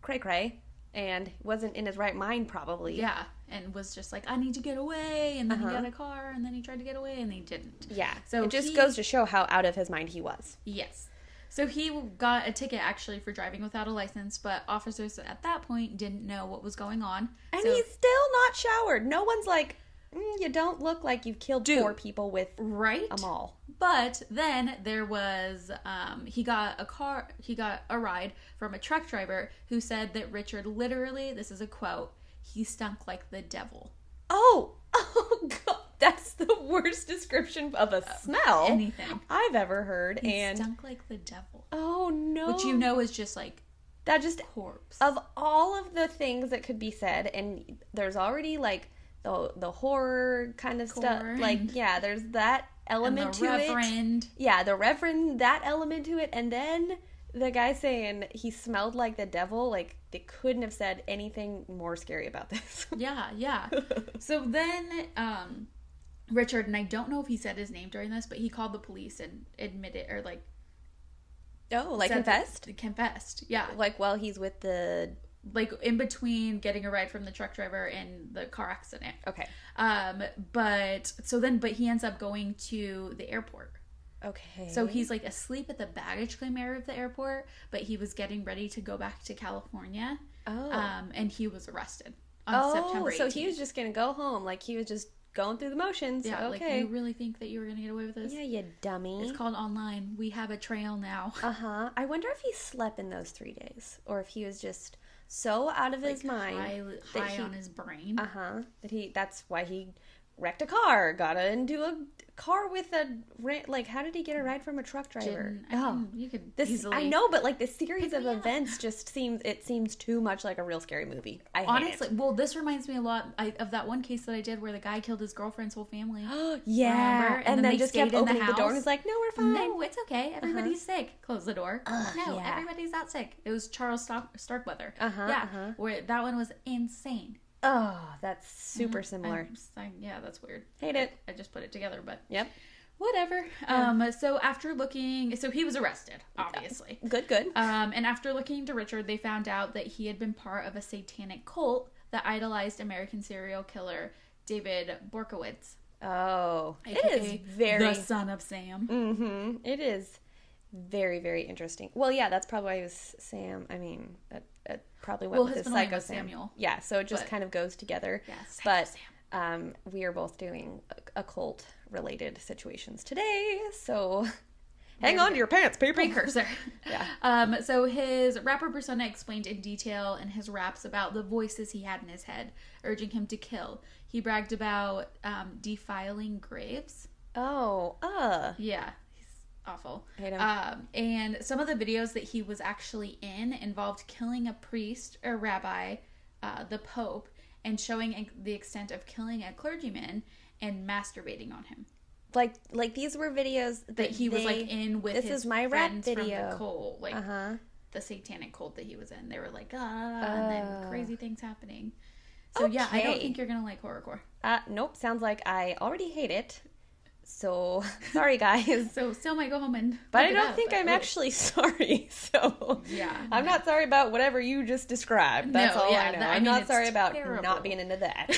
cray cray and wasn't in his right mind, probably. Yeah, and was just like, I need to get away. And then Uh-huh. he got a car, and then he tried to get away, and he didn't. Yeah. So So it just he- goes to show how out of his mind he was. Yes. So he got a ticket actually for driving without a license, but officers at that point didn't know what was going on. And So- he's still not showered. No one's like, "Mm, you don't look like you've killed Dude. four people with right. a maul. But then there was um, he got a car he got a ride from a truck driver who said that Richard literally this is a quote he stunk like the devil. Oh, [laughs] oh god, that's the worst description of a smell anything. I've ever heard. He and stunk like the devil, oh no, which you know is just like that just corpse. of all of the things that could be said, and there's already like the the horror kind of stuff. Like yeah, there's that element to it. Yeah, the reverend that element to it, and then the guy saying he smelled like the devil. Like they couldn't have said anything more scary about [laughs] this. Yeah, yeah. [laughs] so then um Richard and I don't know if he said his name during this, but he called the police and admitted or like oh, like confessed. confessed. Yeah. Like while he's with the Like in between getting a ride from the truck driver and the car accident. okay, Um, but so then, but he ends up going to the airport. okay. So he's like asleep at the baggage claim area of the airport, but he was getting ready to go back to California. oh Um, and he was arrested on oh, September 18th. so he was just gonna go home. Like he was just going through the motions. yeah, like okay. you really think that you were gonna get away with this? yeah, you dummy. It's called online. We have a trail now. [laughs] Uh huh. I wonder if he slept in those three days, or if he was just so out of his mind. high, high he- on his brain. Uh huh. That he. That's why he wrecked a car. Got into a car with a like. How did he get a ride from a truck driver? Didn't- mean, you could This easily. I know, but like the series of me up. events just seems it seems too much like a real scary movie. I hate Honestly, well, this reminds me a lot I, of that one case that I did where the guy killed his girlfriend's whole family. [gasps] yeah, Remember? and, And then then, they just kept in the opening the, door and was like, "No, we're fine." No, it's okay. Everybody's sick. Close the door. No, yeah. everybody's not sick. It was Charles Stark- Starkweather. Uh-huh, yeah, uh-huh. where that one was insane. Oh, that's super similar. I'm just like, yeah, that's weird. Hate it. I just put it together, but Yep. whatever. Um, so after looking, so he was arrested, obviously. Good. Good. Um, and after looking into Richard, they found out that he had been part of a satanic cult that idolized American serial killer David Berkowitz. Oh, it is very. the son of Sam. Mm-hmm. It is very, very interesting. Well, yeah, that's probably why it was Sam. I mean, that, that probably went Well, with his his middle name psycho Sam. Samuel. Yeah, so it just But- kind of goes together. Yeah, but um, we are both doing occult related situations today, so [laughs] hang on to your pants, people. precursor. [laughs] Yeah. [laughs] Um, so his rapper persona explained in detail in his raps about the voices he had in his head, urging him to kill. He bragged about um, defiling graves. Oh, uh, Yeah, awful. Um, and some of the videos that he was actually in involved killing a priest or rabbi, uh, the Pope, and showing the extent of killing a clergyman and masturbating on him. like like these were videos that, That he was like in with this his is my rap video. the cult, like Uh huh. the satanic cult that he was in. They were like, ah, and then Oh. crazy things happening. So yeah, I don't think you're gonna like horrorcore. Uh, nope. Sounds like I already hate it. So [laughs] sorry, guys. So still might go home and. But I don't up, think I'm really- actually [laughs] sorry. So Yeah. I'm not sorry about whatever you just described. That's No, all yeah, I know. that- I I'm mean, not sorry about terrible. not being into that.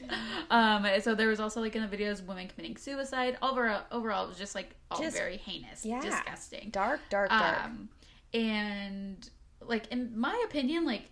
[laughs] um. So there was also like in the videos women committing suicide. Overall, overall, it was just like all Just- very heinous, yeah. disgusting. dark, dark, dark. Um, and like in my opinion, like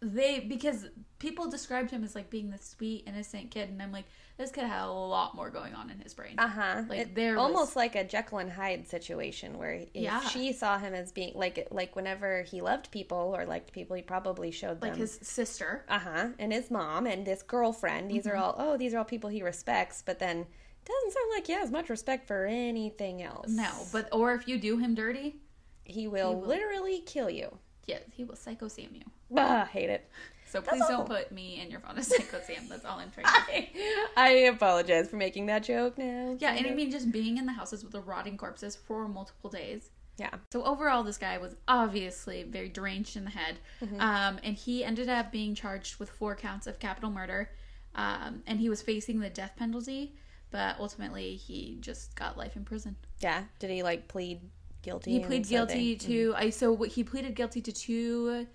they because people described him as like being the sweet innocent kid and i'm like this kid had a lot more going on in his brain Uh huh. Like, there was- almost like a Jekyll and Hyde situation where if Yeah. she saw him as being like like whenever he loved people or liked people, he probably showed like his sister uh huh. And his mom and this girlfriend. These Mm-hmm. are all oh these are all people he respects, but then doesn't sound like he has much respect for anything else. no but or if you do him dirty he will, will. literally kill you. yeah he will psycho sam you Ah, hate it. So please don't put me in [laughs] your as psycho sam that's all i'm trying to say [laughs] I, I apologize for making that joke now. yeah and i mean just being in the houses with the rotting corpses for multiple days yeah. So overall, this guy was obviously very deranged in the head, um, and he ended up being charged with four counts of capital murder, um, and he was facing the death penalty, but ultimately he just got life in prison. Yeah. Did he like plead guilty? He pleaded guilty to I so he pleaded guilty to two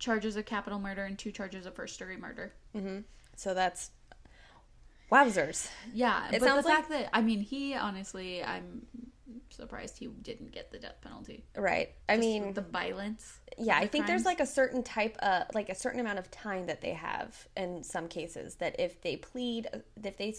charges of capital murder and two charges of first degree murder. Mm-hmm. So that's wowzers. Yeah, It but sounds the like- fact that I mean he honestly I'm surprised he didn't get the death penalty. Right. I Just mean, the violence. yeah, of I the think there's like a certain type, of like a certain amount of time that they have in some cases that if they plead, if they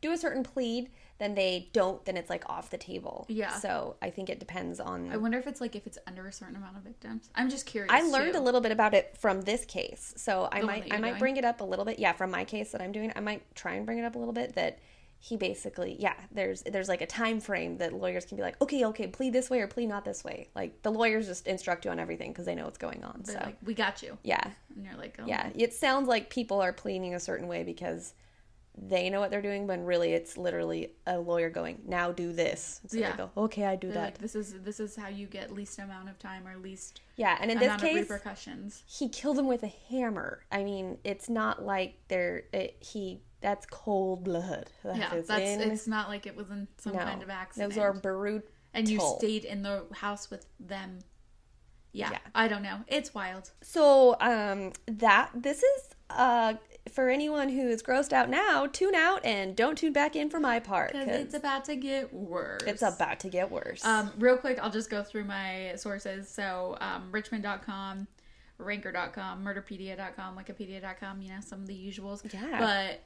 do a certain plead, then they don't, then it's like off the table. Yeah. So I think it depends on. I wonder if it's like if it's under a certain amount of victims. I'm just curious. I learned too. a little bit about it from this case, so I The might I might doing? bring it up a little bit. Yeah, from my case that I'm doing, I might try and bring it up a little bit. That he basically, yeah, there's there's like a time frame that lawyers can be like, okay, okay, plead this way or plead not this way. Like the lawyers just instruct you on everything because they know what's going on. They're so like, we got you, yeah, and you're like, oh, yeah, it sounds like people are pleading a certain way because they know what they're doing, when really it's literally a lawyer going, now do this. So Yeah. they go, okay, I do They're that. like, this is this is how you get least amount of time or least yeah, and in this case, repercussions. he killed him with a hammer. I mean, it's not like they're it, he. That's cold blood. That Yeah, that's in- it's not like it was in some no. kind of accident. Those are brutal. and you stayed in the house with them. Yeah, Yeah. I don't know. It's wild. So um, that this is uh for anyone who is grossed out now. Tune out and don't tune back in for my part Because it's about to get worse. it's about to get worse. Um, real quick, I'll just go through my sources. So, um, Richmond.com, Ranker.com, Murderpedia.com, Wikipedia.com, you know, some of the usuals. Yeah. But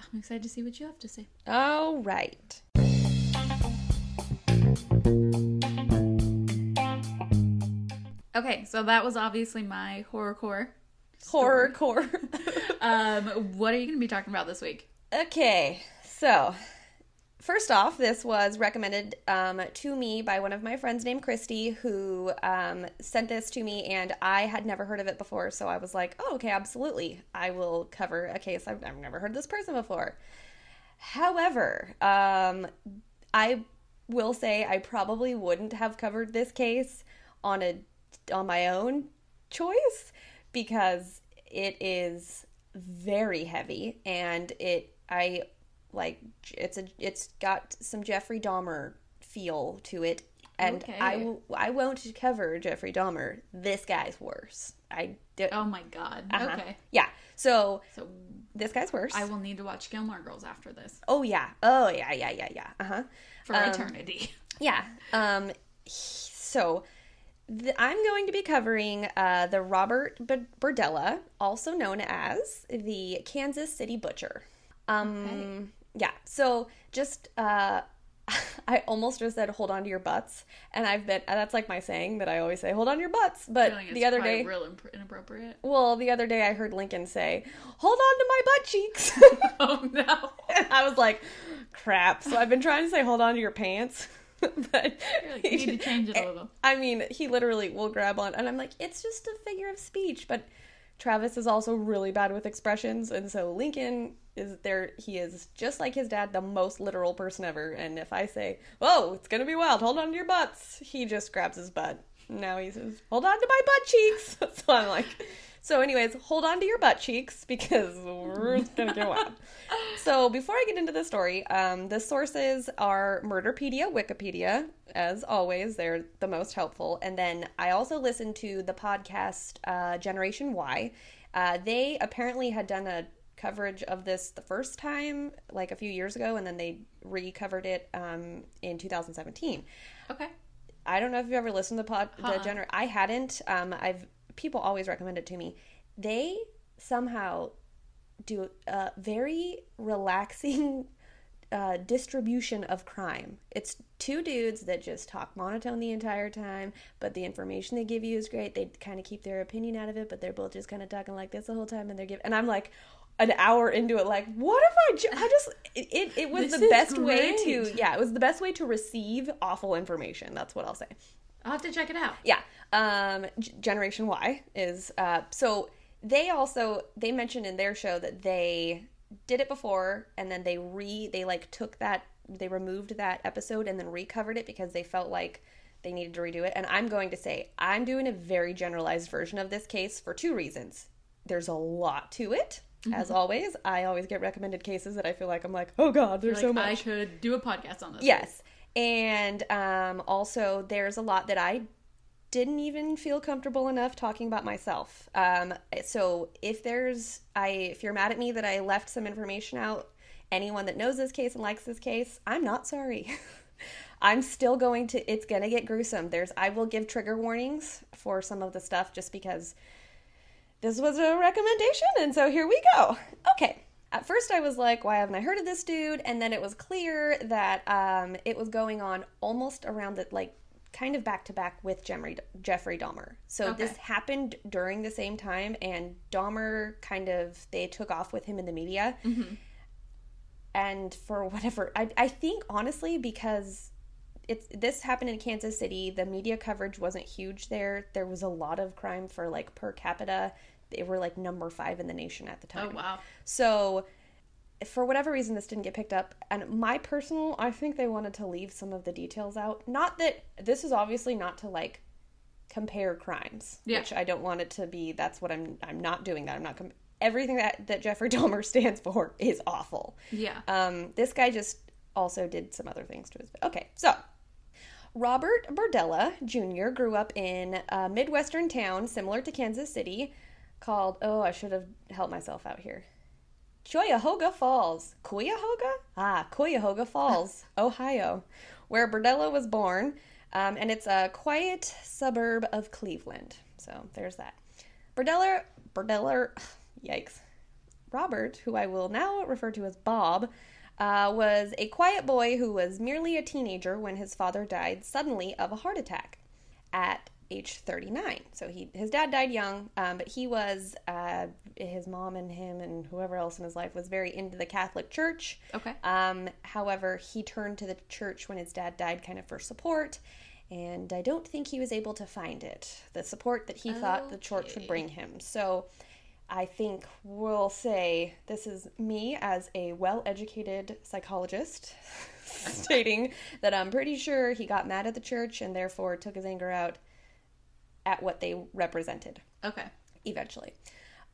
I'm excited to see what you have to say. All right. Okay, so that was obviously my horror core. Horror core. [laughs] Um, what are you going to be talking about this week? Okay, so first off, this was recommended um, to me by one of my friends named Christy, who um, sent this to me, and I had never heard of it before. So I was like, oh, okay, absolutely. I will cover a case I've, I've never heard this person before. However, um, I will say I probably wouldn't have covered this case on a on my own choice because it is very heavy and it I like it's a it's got some Jeffrey Dahmer feel to it and I Okay. will I won't cover Jeffrey Dahmer. This guy's worse. I do, Oh my god. uh-huh. Okay. Yeah. So So this guy's worse. I will need to watch Gilmore Girls after this oh yeah. Oh yeah, yeah, yeah, yeah. Uh-huh. for Um, eternity. [laughs] Yeah. Um so th- I'm going to be covering uh, the Robert B- Berdella, also known as the Kansas City Butcher. Um yeah. So just uh [laughs] I almost just said hold on to your butts and I've been that's like my saying that I always say hold on to your butts, but it's the other day real imp- inappropriate. well, the other day I heard Lincoln say, "Hold on to my butt cheeks." [laughs] oh no. [laughs] And I was like, crap. So I've been trying to say, hold on to your pants. [laughs] but like, you need to [laughs] change it a little. I mean, he literally will grab on. And I'm like, it's just a figure of speech. But Travis is also really bad with expressions. And so Lincoln is there. He is just like his dad, the most literal person ever. And if I say, whoa, it's going to be wild, hold on to your butts, he just grabs his butt. Now he says, hold on to my butt cheeks. [laughs] so I'm like, so, anyways, hold on to your butt cheeks because we're gonna get [laughs] wild. So, before I get into the story, um, the sources are Murderpedia, Wikipedia, as always. They're the most helpful. And then I also listened to the podcast uh, Generation Why. Uh, they apparently had done a coverage of this the first time, like a few years ago, and then they recovered it um, in 2017. Okay. I don't know if you've ever listened to the pod, Uh-uh. the gener. I hadn't. Um, I've people always recommend it to me. they somehow do a very relaxing [laughs] uh, distribution of crime. It's two dudes that just talk monotone the entire time, but the information they give you is great. They kind of keep their opinion out of it, but they're both just kind of talking like this the whole time, and they're giving. And I'm like, an hour into it, like, what if I? Ju- I just it, it, it was This the best way to yeah, it was the best way to receive awful information. That's what I'll say. I'll have to check it out. Yeah. Um, G- Generation Why is uh, so they also they mentioned in their show that they did it before and then they re they like took that they removed that episode and then recovered it because they felt like they needed to redo it. And I'm going to say I'm doing a very generalized version of this case for two reasons. There's a lot to it. As always, I always get recommended cases that I feel like I'm like, oh god, there's Like, so much. I could do a podcast on this. Yes. And um, also, there's a lot that I didn't even feel comfortable enough talking about myself. Um, so if there's, I, if you're mad at me that I left some information out, anyone that knows this case and likes this case, I'm not sorry. [laughs] I'm still going to, it's going to get gruesome. There's, I will give trigger warnings for some of the stuff just because this was a recommendation, and so here we go. Okay. At first, I was like, why haven't I heard of this dude? And then it was clear that um, it was going on almost around the, like, kind of back to back with Jeffrey, Jeffrey Dahmer. So Okay. this happened during the same time, and Dahmer kind of, they took off with him in the media. And for whatever, I, I think honestly, because it's this happened in Kansas City. The media coverage wasn't huge there. There was a lot of crime for like per capita. They were like number five in the nation at the time. Oh wow. So for whatever reason this didn't get picked up and my personal I think they wanted to leave some of the details out. Not that this is obviously not to like compare crimes, Yeah. which I don't want it to be that's what I'm I'm not doing that. I'm not com- everything that that Jeffrey [laughs] Dahmer stands for is awful. Yeah. Um, this guy just also did some other things to his. Okay, so Robert Berdella Jr. grew up in a Midwestern town similar to Kansas City called, oh, I should have helped myself out here. Cuyahoga Falls. Cuyahoga? Ah, Cuyahoga Falls, [laughs] Ohio, where Berdella was born. Um, and it's a quiet suburb of Cleveland. So there's that. Berdella, Berdella, [sighs] yikes. Robert, who I will now refer to as Bob, uh, was a quiet boy who was merely a teenager when his father died suddenly of a heart attack at age 39. So he his dad died young, um, but he was uh, his mom and him and whoever else in his life was very into the Catholic Church. Okay. Um, however, he turned to the church when his dad died, kind of for support. And I don't think he was able to find it, the support that he thought the church would bring him. So I think we'll say this is me as a well educated psychologist [laughs] stating that I'm pretty sure he got mad at the church and therefore took his anger out at what they represented Okay. eventually.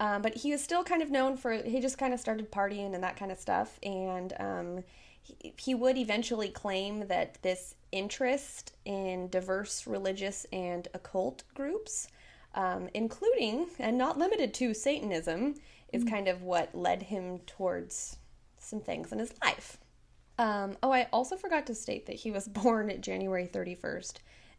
Um, but he was still kind of known for, he just kind of started partying and that kind of stuff. And um, he, he would eventually claim that this interest in diverse religious and occult groups, um, including and not limited to Satanism, is kind of what led him towards some things in his life. Um, oh, I also forgot to state that he was [laughs] born January 31st,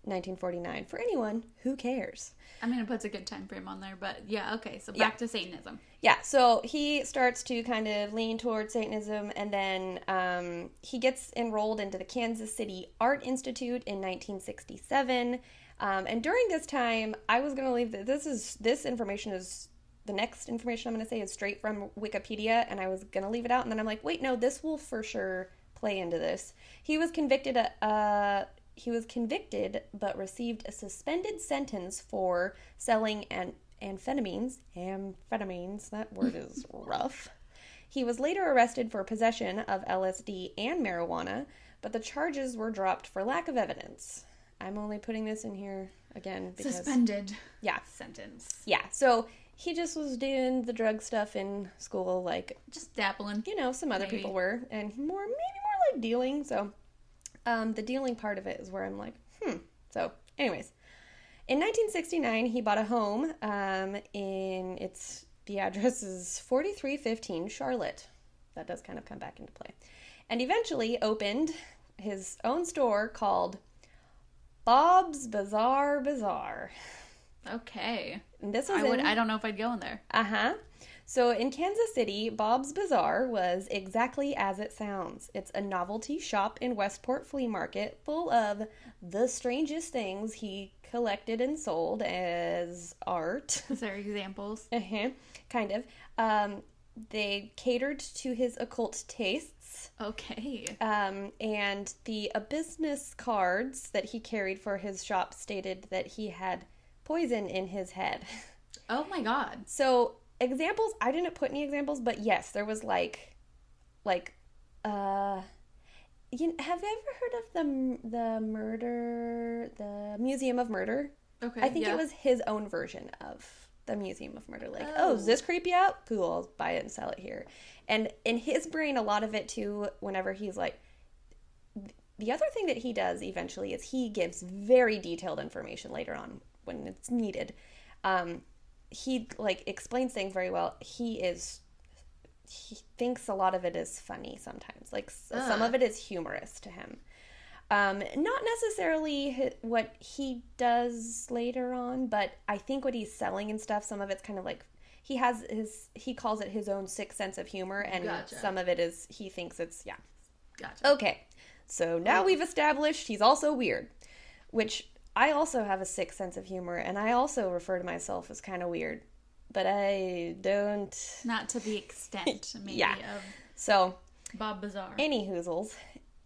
1949. For anyone who cares. I mean, it puts a good time frame on there, but yeah. Okay. So back to Satanism. Yeah, so he starts to kind of lean towards Satanism, and then um, he gets enrolled into the Kansas City Art Institute in 1967. Um, and during this time, I was going to leave that this is this information is the next information I'm going to say is straight from Wikipedia, and I was going to leave it out, and then I'm like, wait, no, this will for sure play into this. He was convicted. Uh, he was convicted, but received a suspended sentence for selling an amphetamines. Amphetamines. That word is [laughs] rough. He was later arrested for possession of LSD and marijuana, but the charges were dropped for lack of evidence. I'm only putting this in here again because Suspended yeah, sentence. yeah. So he just was doing the drug stuff in school, like Just dabbling. you know some other Maybe. people were, and more maybe more like dealing. So um, the dealing part of it is where I'm like, hmm. So, anyways, in 1969, he bought a home. Um, in it's the address is 4315 Charlotte. That does kind of come back into play, and eventually opened his own store called Bob's Bizarre Bazaar. Okay. And this was I would. I don't know if I'd go in there. Uh huh. So in Kansas City, Bob's Bazaar was exactly as it sounds. It's a novelty shop in Westport Flea Market full of the strangest things he collected and sold as art. [laughs] Is there examples? uh-huh. Kind of. Um, they catered to his occult tastes. Okay. Um, and the uh, business cards that he carried for his shop stated that he had poison in his head. [laughs] Oh my god. So examples, I didn't put any examples, but yes, there was like, like, uh, you know, have you ever heard of the the murder, the Museum of Murder? Okay. I think yeah. it was his own version of the Museum of Murder. Like, Oh. oh, is this creepy out? Cool, I'll buy it and sell it here. And in his brain, a lot of it too. Whenever he's like, the other thing that he does eventually is he gives very detailed information later on when it's needed. Um, he like explains things very well. He is he thinks a lot of it is funny sometimes. Like s some of it is humorous to him. Um, not necessarily what he does later on, but I think what he's selling and stuff, some of it's kind of like he has his he calls it his own sick sense of humor, and Gotcha. some of it is he thinks it's yeah. Gotcha. Okay, so now we've established he's also weird, which I also have a sick sense of humor, and I also refer to myself as kind of weird, but I don't. Not to the extent, [laughs] maybe, Yeah. of So Bob Bazaar. any hoozles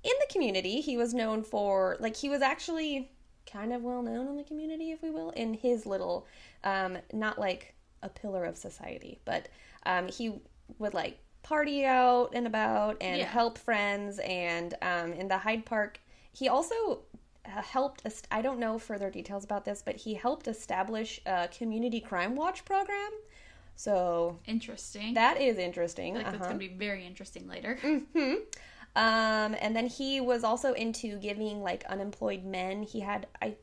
in the community he was known for like he was actually kind of well known in the community if we will in his little um not like a pillar of society but um he would like party out and about and Yeah. help friends and um in the hyde park he also helped est- i don't know further details about this but he helped establish a community crime watch program so Interesting. that is interesting I like that's uh-huh. gonna be very interesting later. [laughs] hmm Um, and then he was also into giving like unemployed men. He had I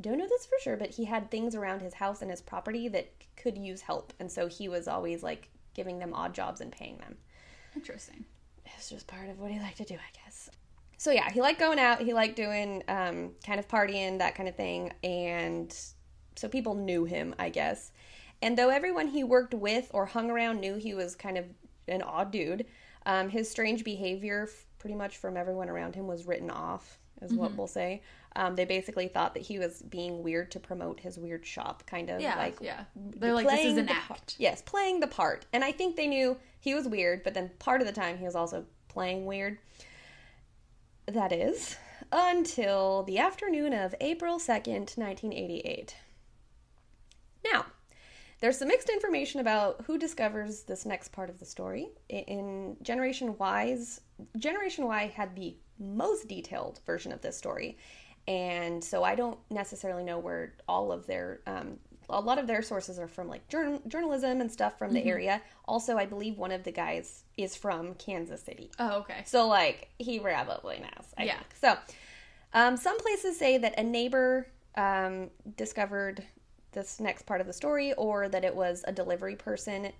don't know this for sure, but he had things around his house and his property that could use help, and so he was always like giving them odd jobs and paying them. Interesting. It's just part of what he liked to do, I guess. So yeah, he liked going out. He liked doing um, kind of partying, that kind of thing, and so people knew him, I guess. And though everyone he worked with or hung around knew he was kind of an odd dude, um, his strange behavior, f- pretty much from everyone around him, was written off, is what we'll say. Um, they basically thought that he was being weird to promote his weird shop, kind of Yeah. like yeah. They're like, this is an act. yes, playing the part. And I think they knew he was weird, but then part of the time he was also playing weird. That is until the afternoon of April 2nd, 1988. Now, there's some mixed information about who discovers this next part of the story. In Generation Why's, Generation Why had the most detailed version of this story, and so I don't necessarily know where all of their um, a lot of their sources are from like journal- journalism and stuff from the area. Also, I believe one of the guys is from Kansas City. Oh, okay. So like he probably knows. I Yeah. think. So um, some places say that a neighbor um, discovered this next part of the story, or that it was a delivery person.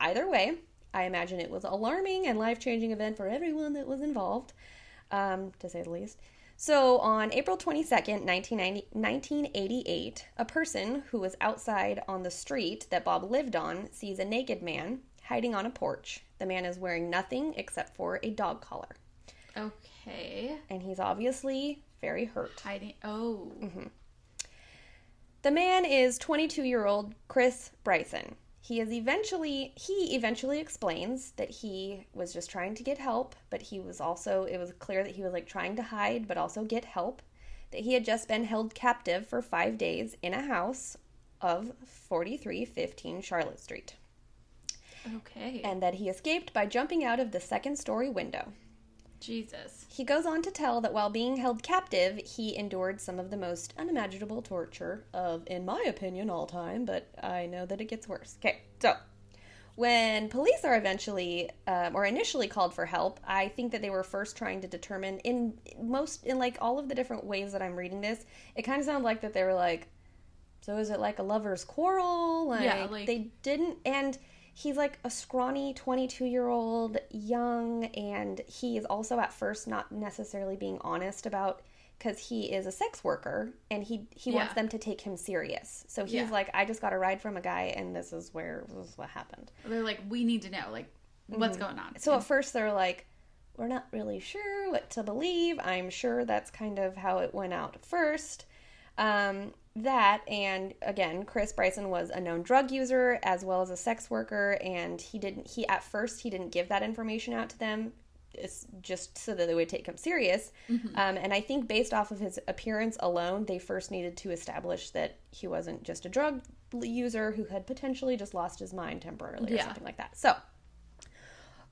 Either way, I imagine it was alarming and life changing event for everyone that was involved, um, to say the least. So on April 22nd, 1988, a person who was outside on the street that Bob lived on sees a naked man hiding on a porch. The man is wearing nothing except for a dog collar, Okay. and he's obviously very hurt. Hiding. Oh. Mm-hmm. The man is 22-year-old Chris Bryson. He is eventually he eventually explains that he was just trying to get help, but he was also it was clear that he was like trying to hide but also get help. That he had just been held captive for 5 days in a house of 4315 Charlotte Street, Okay. and that he escaped by jumping out of the second story window. Jesus. He goes on to tell that while being held captive, he endured some of the most unimaginable torture of, in my opinion, all time, but I know that it gets worse. Okay, so when police are eventually um, or initially called for help, I think that they were first trying to determine in most in like all of the different ways that I'm reading this, it kind of sounds like that they were like, so is it like a lover's quarrel? Like, Yeah, like- they didn't and he's like a scrawny 22 year old young and he is also at first not necessarily being honest about because he is a sex worker and he he wants them to take him serious. So he's Yeah. like, I just got a ride from a guy, and this is where this is what happened. They're like, we need to know, like, what's Mm-hmm. going on. So at first they're like, we're not really sure what to believe. I'm sure that's kind of how it went out first. Um, that and again, Chris Bryson was a known drug user as well as a sex worker, and he didn't. He at first he didn't give that information out to them. It's just so that they would take him serious. Um, and I think based off of his appearance alone, they first needed to establish that he wasn't just a drug user who had potentially just lost his mind temporarily or Yeah. something like that. So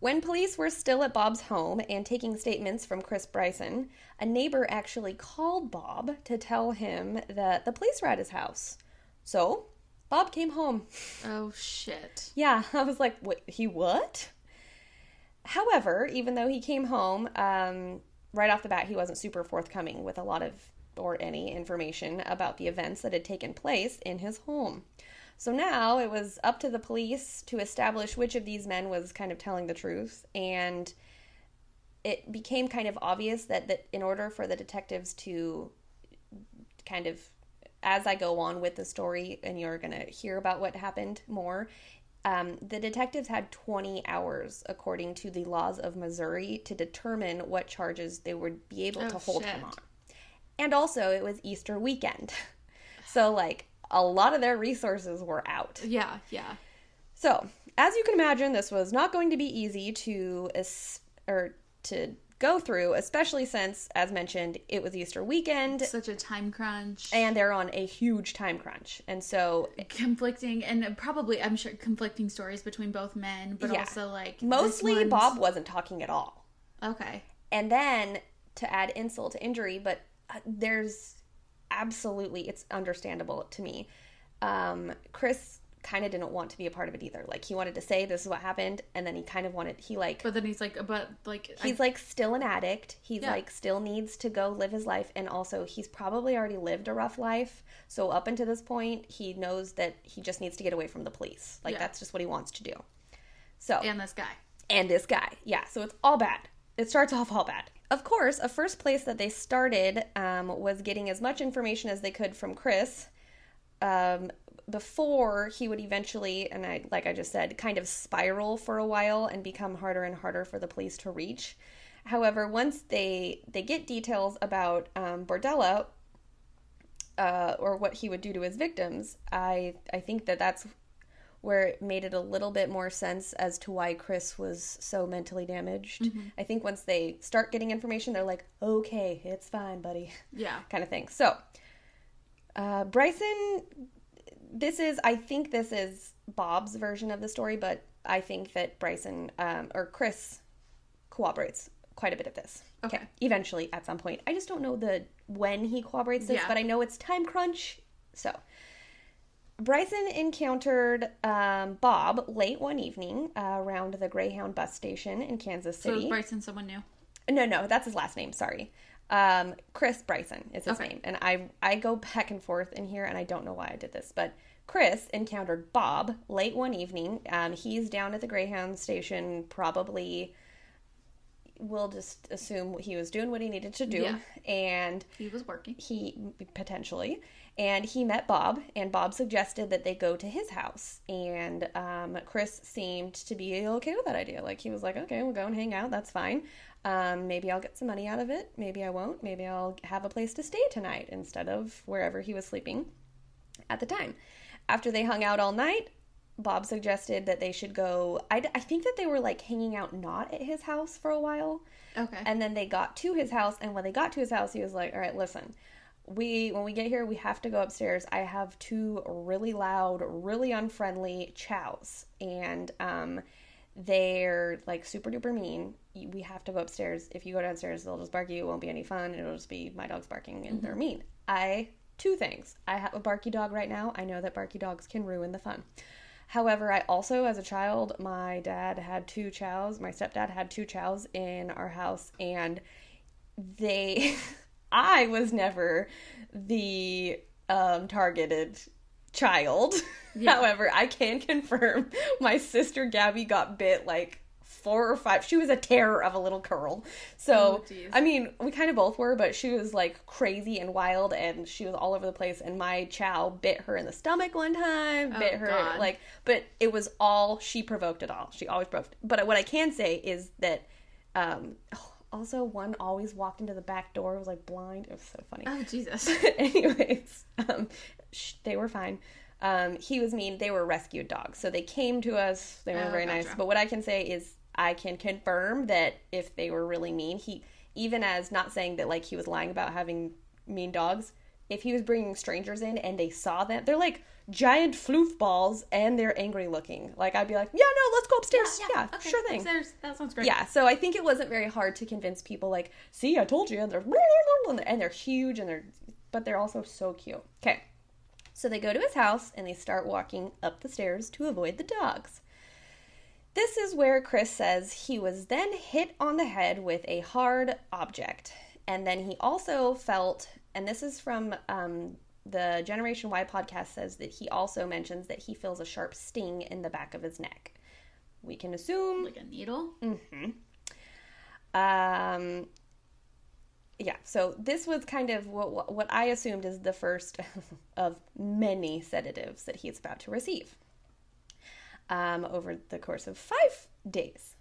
when police were still at Bob's home and taking statements from Chris Bryson, a neighbor actually called Bob to tell him that the police were at his house. So, Bob came home. oh shit. Yeah, [laughs] I was like, what? He what? However, even though he came home, um, right off the bat, he wasn't super forthcoming with a lot of or any information about the events that had taken place in his home. So now it was up to the police to establish which of these men was kind of telling the truth, and it became kind of obvious that, that in order for the detectives to kind of as I go on with the story, and you're going to hear about what happened more, um, the detectives had 20 hours, according to the laws of Missouri, to determine what charges they would be able Oh, to hold him on. And also, it was Easter weekend. [laughs] So, like, a lot of their resources were out. Yeah, yeah. So, as you can imagine, this was not going to be easy to es- or to go through, especially since, as mentioned, it was Easter weekend Such a time crunch. and they're on a huge time crunch. And so, conflicting and probably I'm sure conflicting stories between both men, but Yeah. also like mostly Bob wasn't talking at all. Okay. And then to add insult to injury, but uh, there's absolutely, it's understandable to me. Um, Chris kind of didn't want to be a part of it either. Like, he wanted to say this is what happened, and then he kind of wanted, he like, But then he's like, but like I- he's like still an addict. He's Yeah. like still needs to go live his life and also he's probably already lived a rough life. So up until this point, he knows that he just needs to get away from the police. Like Yeah. that's just what he wants to do. So and this guy. and this guy. Yeah, so it's all bad. It starts off all bad. Of course, a first place that they started um, was getting as much information as they could from Chris um, before he would eventually, and I, like I just said, kind of spiral for a while and become harder and harder for the police to reach. However, once they they get details about um, Berdella uh, or what he would do to his victims, I I think that that's where it made it a little bit more sense as to why Chris was so mentally damaged. I think once they start getting information, they're like, okay, it's fine, buddy, Yeah. [laughs] kind of thing. So, uh, Bryson, this is, I think this is Bob's version of the story, but I think that Bryson um, or Chris cooperates quite a bit of this. Okay. Eventually, at some point. I just don't know the when he cooperates this, Yeah. but I know it's time crunch. So, Bryson encountered um, Bob late one evening uh, around the Greyhound bus station in Kansas City. is Bryson someone new? No, no, that's his last name. Sorry, um, Chris Bryson is his Okay. name, and I I go back and forth in here, and I don't know why I did this, but Chris encountered Bob late one evening. Um, he's down at the Greyhound station, probably. We'll just assume he was doing what he needed to do, Yeah. and He was working. he potentially. And he met bob and bob suggested that they go to his house. And um, chris seemed to be okay with that idea. Like he was like okay we'll go and hang out. That's fine. Um, maybe i'll get some money out of it. Maybe i won't. Maybe i'll have a place to stay tonight instead of wherever he was sleeping at the time. After they hung out all night bob suggested that they should go I, I think that they were like hanging out not at his house for a while Okay. and then they got to his house, and when they got to his house, he was like, "All right, listen, we when we get here, we have to go upstairs. I have two really loud, really unfriendly chows, and um, they're like super duper mean. We have to go upstairs. If you go downstairs, they'll just bark you. It won't be any fun. It'll just be my dogs barking, and they're mean. I two things. I have a barky dog right now. I know that barky dogs can ruin the fun." However, I also, as a child, my dad had two chows. My stepdad had two chows in our house, and they, [laughs] I was never the um, targeted child. [laughs] Yeah. However, I can confirm my sister Gabby got bit like four or five. She was a terror of a little girl. So, Oh. I mean, we kind of both were, but she was like crazy and wild and she was all over the place. And my chow bit her in the stomach one time, Oh, bit her, God. like, but it was all, she provoked it all. She always provoked. But what I can say is that, um, [sighs] also one always walked into the back door, was like blind. It was so funny. Oh Jesus. [laughs] Anyways, um, sh- they were fine. Um, he was mean. They were rescued dogs, so they came to us. They were Oh, very nice. But what I can say is, I can confirm that if they were really mean, he even as not saying that like he was lying about having mean dogs. If he was bringing strangers in and they saw them, they're like giant floof balls and they're angry looking. Like I'd be like, yeah, no, let's go upstairs. Yeah, okay, sure thing. upstairs. That sounds great. Yeah, so I think it wasn't very hard to convince people like, see, I told you, and they're [laughs] and they're huge and they're but they're also so cute. Okay. So they go to his house and they start walking up the stairs to avoid the dogs. This is where Chris says he was then hit on the head with a hard object. And then he also felt, and this is from um, the Generation Why podcast, says that he also mentions that he feels a sharp sting in the back of his neck. We can assume Like a needle. um, yeah, so this was kind of what, what what I assumed is the first [laughs] of many sedatives that he's about to receive um, over the course of five days.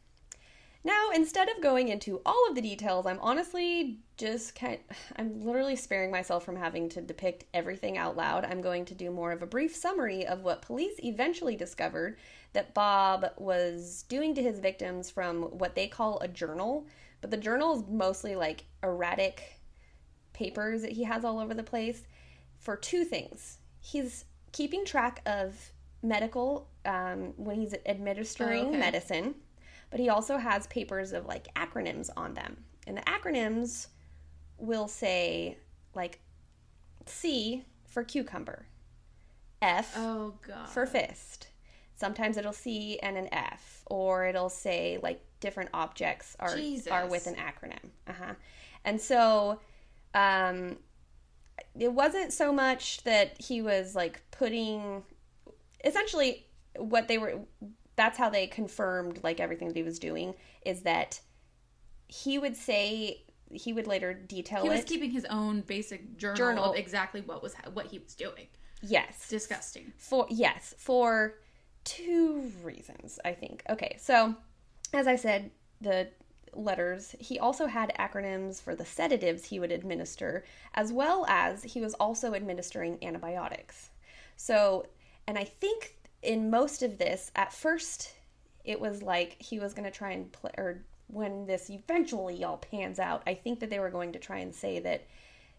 Now, instead of going into all of the details, I'm honestly just kind I'm literally sparing myself from having to depict everything out loud. I'm going to do more of a brief summary of what police eventually discovered that Bob was doing to his victims from what they call a journal, but the journal is mostly like erratic papers that he has all over the place for two things. He's keeping track of medical um, when he's administering Oh, okay. medicine, but he also has papers of like acronyms on them. And the acronyms will say like C for cucumber, F Oh god. for fist. Sometimes it'll C and an F, or it'll say like different objects are Jesus. are with an acronym. Uh huh. And so, um, it wasn't so much that he was like putting, essentially, what they were. That's how they confirmed like everything that he was doing is that he would say he would later detail he it. was keeping his own basic journal, Journal. of exactly what was what he was doing. yes, Disgusting. For yes, for two reasons, I think. Okay, so as I said, the letters, he also had acronyms for the sedatives he would administer, as well as he was also administering antibiotics. So, and I think in most of this, at first, it was like he was going to try and play, or when this eventually all pans out, I think that they were going to try and say that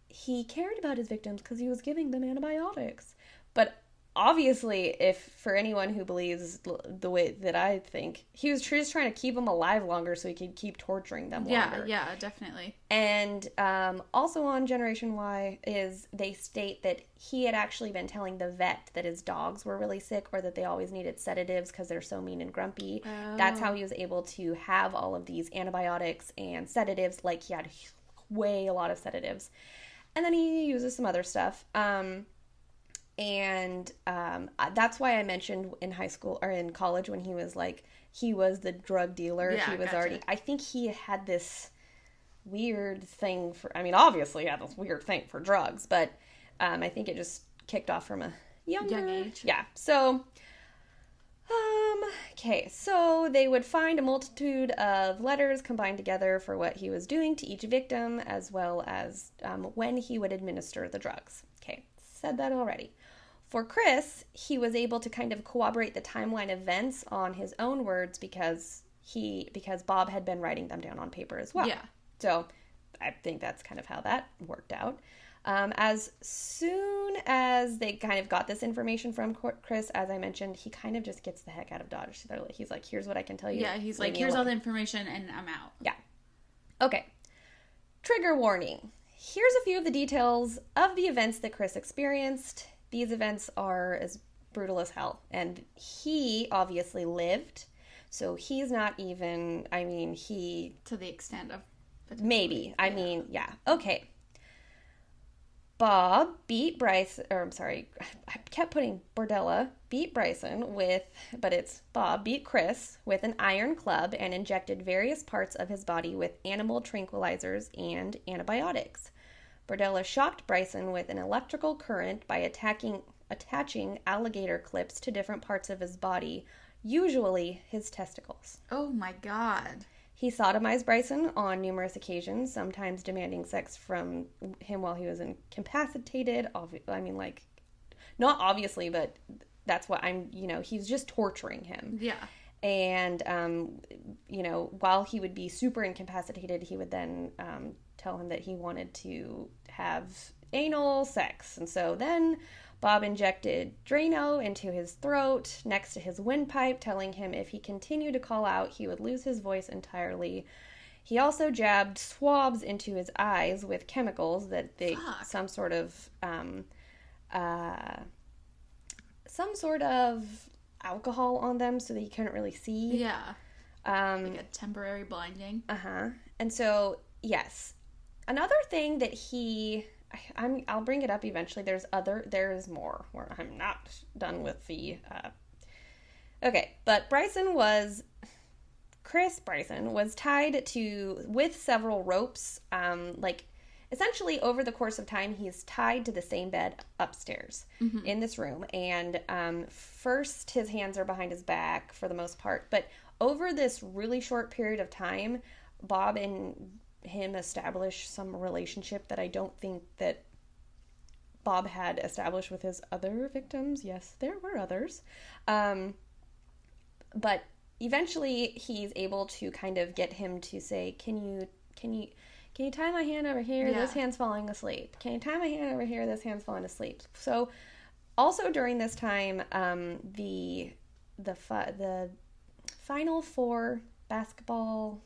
he cared about his victims because he was giving them antibiotics. But obviously, if for anyone who believes the way that I think, he was just trying to keep them alive longer so he could keep torturing them Yeah, longer. yeah, definitely. And um, also on Generation Why is they state that he had actually been telling the vet that his dogs were really sick or that they always needed sedatives because they're so mean and grumpy. That's how he was able to have all of these antibiotics and sedatives. Like he had way a lot of sedatives. And then he uses some other stuff. Um, and um, that's why I mentioned in high school or in college when he was like he was the drug dealer. Yeah, he was gotcha. already. I think he had this weird thing for. I mean, obviously he had this weird thing for drugs, but um, I think it just kicked off from a younger Young age. Yeah. So. Um, okay, so they would find a multitude of letters combined together for what he was doing to each victim, as well as um, when he would administer the drugs. Okay, said that already. For Chris, he was able to kind of corroborate the timeline events on his own words because he because Bob had been writing them down on paper as well. Yeah. So I think that's kind of how that worked out. Um, as soon as they kind of got this information from Chris, as I mentioned, he kind of just gets the heck out of Dodge. So He's like, "Here's what I can tell you." Yeah, he's Leave like, here's all the information and I'm out. Yeah. Okay. Trigger warning. Here's a few of the details of the events that Chris experienced. These events are as brutal as hell. And he obviously lived. So he's not even, I mean, he To the extent of Maybe. I mean, yeah. Okay. Bob beat Bryce, or I'm sorry, I kept putting Berdella. beat Bryson with, but it's Bob beat Chris with an iron club and injected various parts of his body with animal tranquilizers and antibiotics. Berdella shocked Bryson with an electrical current by attacking, attaching alligator clips to different parts of his body, usually his testicles. Oh my god. He sodomized Bryson on numerous occasions, sometimes demanding sex from him while he was incapacitated. Obvi- I mean, like, not obviously, but that's what I'm, you know, he's just torturing him. Yeah. And, um, you know, while he would be super incapacitated, he would then um, tell him that he wanted to have anal sex. And so then Bob injected Drano into his throat next to his windpipe, telling him if he continued to call out, he would lose his voice entirely. He also jabbed swabs into his eyes with chemicals that they Fuck. some sort of um, uh, some sort of alcohol on them so that he couldn't really see. Yeah. Um, Like a temporary blinding. uh huh. And so, yes, another thing that he, I'm, I'll bring it up eventually. There's other, there's more. Where I'm not done with the. Uh, okay, but Bryson was, Chris Bryson was tied to with several ropes. Um, like essentially over the course of time, he's tied to the same bed upstairs in this room. And um, first, his hands are behind his back for the most part, but over this really short period of time, Bob and him establish some relationship that I don't think that Bob had established with his other victims. Yes, there were others. Um, but eventually he's able to kind of get him to say, "Can you can you can you tie my hand over here? This hand's falling asleep. Can you tie my hand over here? This hand's falling asleep." So also during this time, um, the the fi- the final four basketball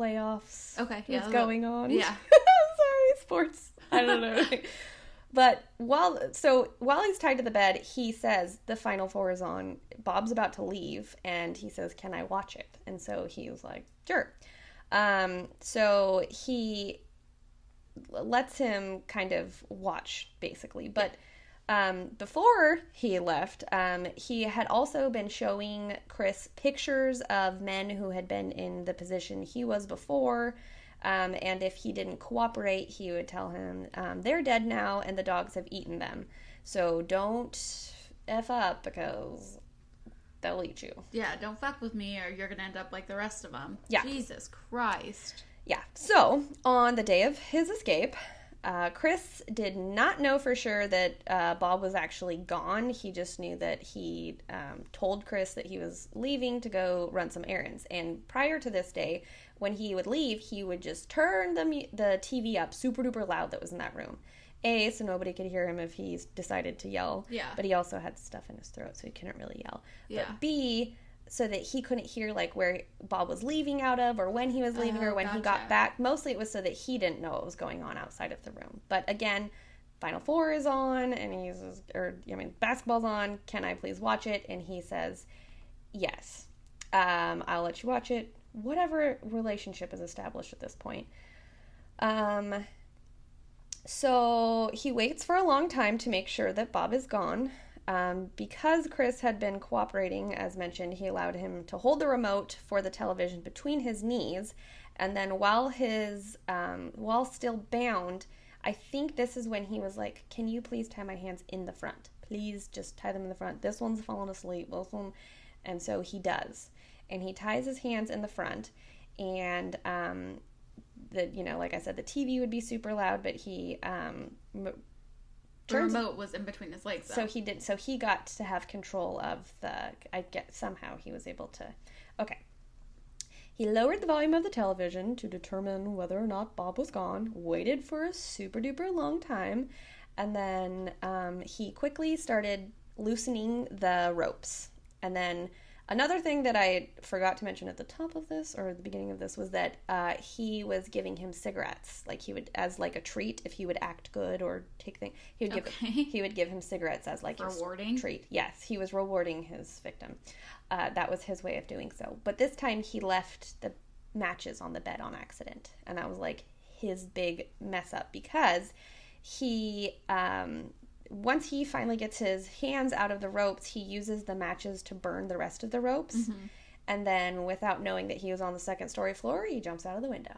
playoffs Okay, was yeah, the- going on. yeah. [laughs] sorry, sports. I don't know. [laughs] but while so while he's tied to the bed, he says the final four is on. Bob's about to leave, and he says, "Can I watch it?" And so he was like, "Sure." Um, so he lets him kind of watch basically, but. Um, before he left, um, he had also been showing Chris pictures of men who had been in the position he was before. Um, and if he didn't cooperate, he would tell him, um, they're dead now and the dogs have eaten them. So don't F up because they'll eat you. Yeah, don't fuck with me or you're gonna end up like the rest of them. Yeah. Jesus Christ. Yeah. So on the day of his escape, uh, Chris did not know for sure that uh, Bob was actually gone. He just knew that he um, told Chris that he was leaving to go run some errands. And prior to this day, when he would leave, he would just turn the mu- the TV up super duper loud that was in that room. A, so nobody could hear him if he decided to yell. Yeah. But he also had stuff in his throat, so he couldn't really yell. Yeah. But B, so that he couldn't hear like where Bob was leaving out of or when he was leaving or Oh, when he got back. Mostly it was so that he didn't know what was going on outside of the room. But again, Final Four is on and he's or I mean basketball's on. Can I please watch it? And he says, Yes. Um, I'll let you watch it. Whatever relationship is established at this point. Um so he waits for a long time to make sure that Bob is gone. Um, because Chris had been cooperating, as mentioned, he allowed him to hold the remote for the television between his knees, and then while his um, while still bound, I think this is when he was like, "Can you please tie my hands in the front? Please just tie them in the front. This one's fallen asleep. This one," and so he does, and he ties his hands in the front, and um, the you know, like I said, the TV would be super loud, but he um, The turns remote was in between his legs though. so he did. So he got to have control of the. I get somehow he was able to. Okay. He lowered the volume of the television to determine whether or not Bob was gone. Waited for a super duper long time, and then um, he quickly started loosening the ropes. And then another thing that I forgot to mention at the top of this or the beginning of this was that uh, he was giving him cigarettes, like he would as like a treat if he would act good or take things. He would give Okay. he would give him cigarettes as like Rewarding? treat. Yes, he was rewarding his victim. Uh, that was his way of doing so. But this time he left the matches on the bed on accident, and that was like his big mess up because he um, once he finally gets his hands out of the ropes, he uses the matches to burn the rest of the ropes. Mm-hmm. And then, without knowing that he was on the second story floor, he jumps out of the window.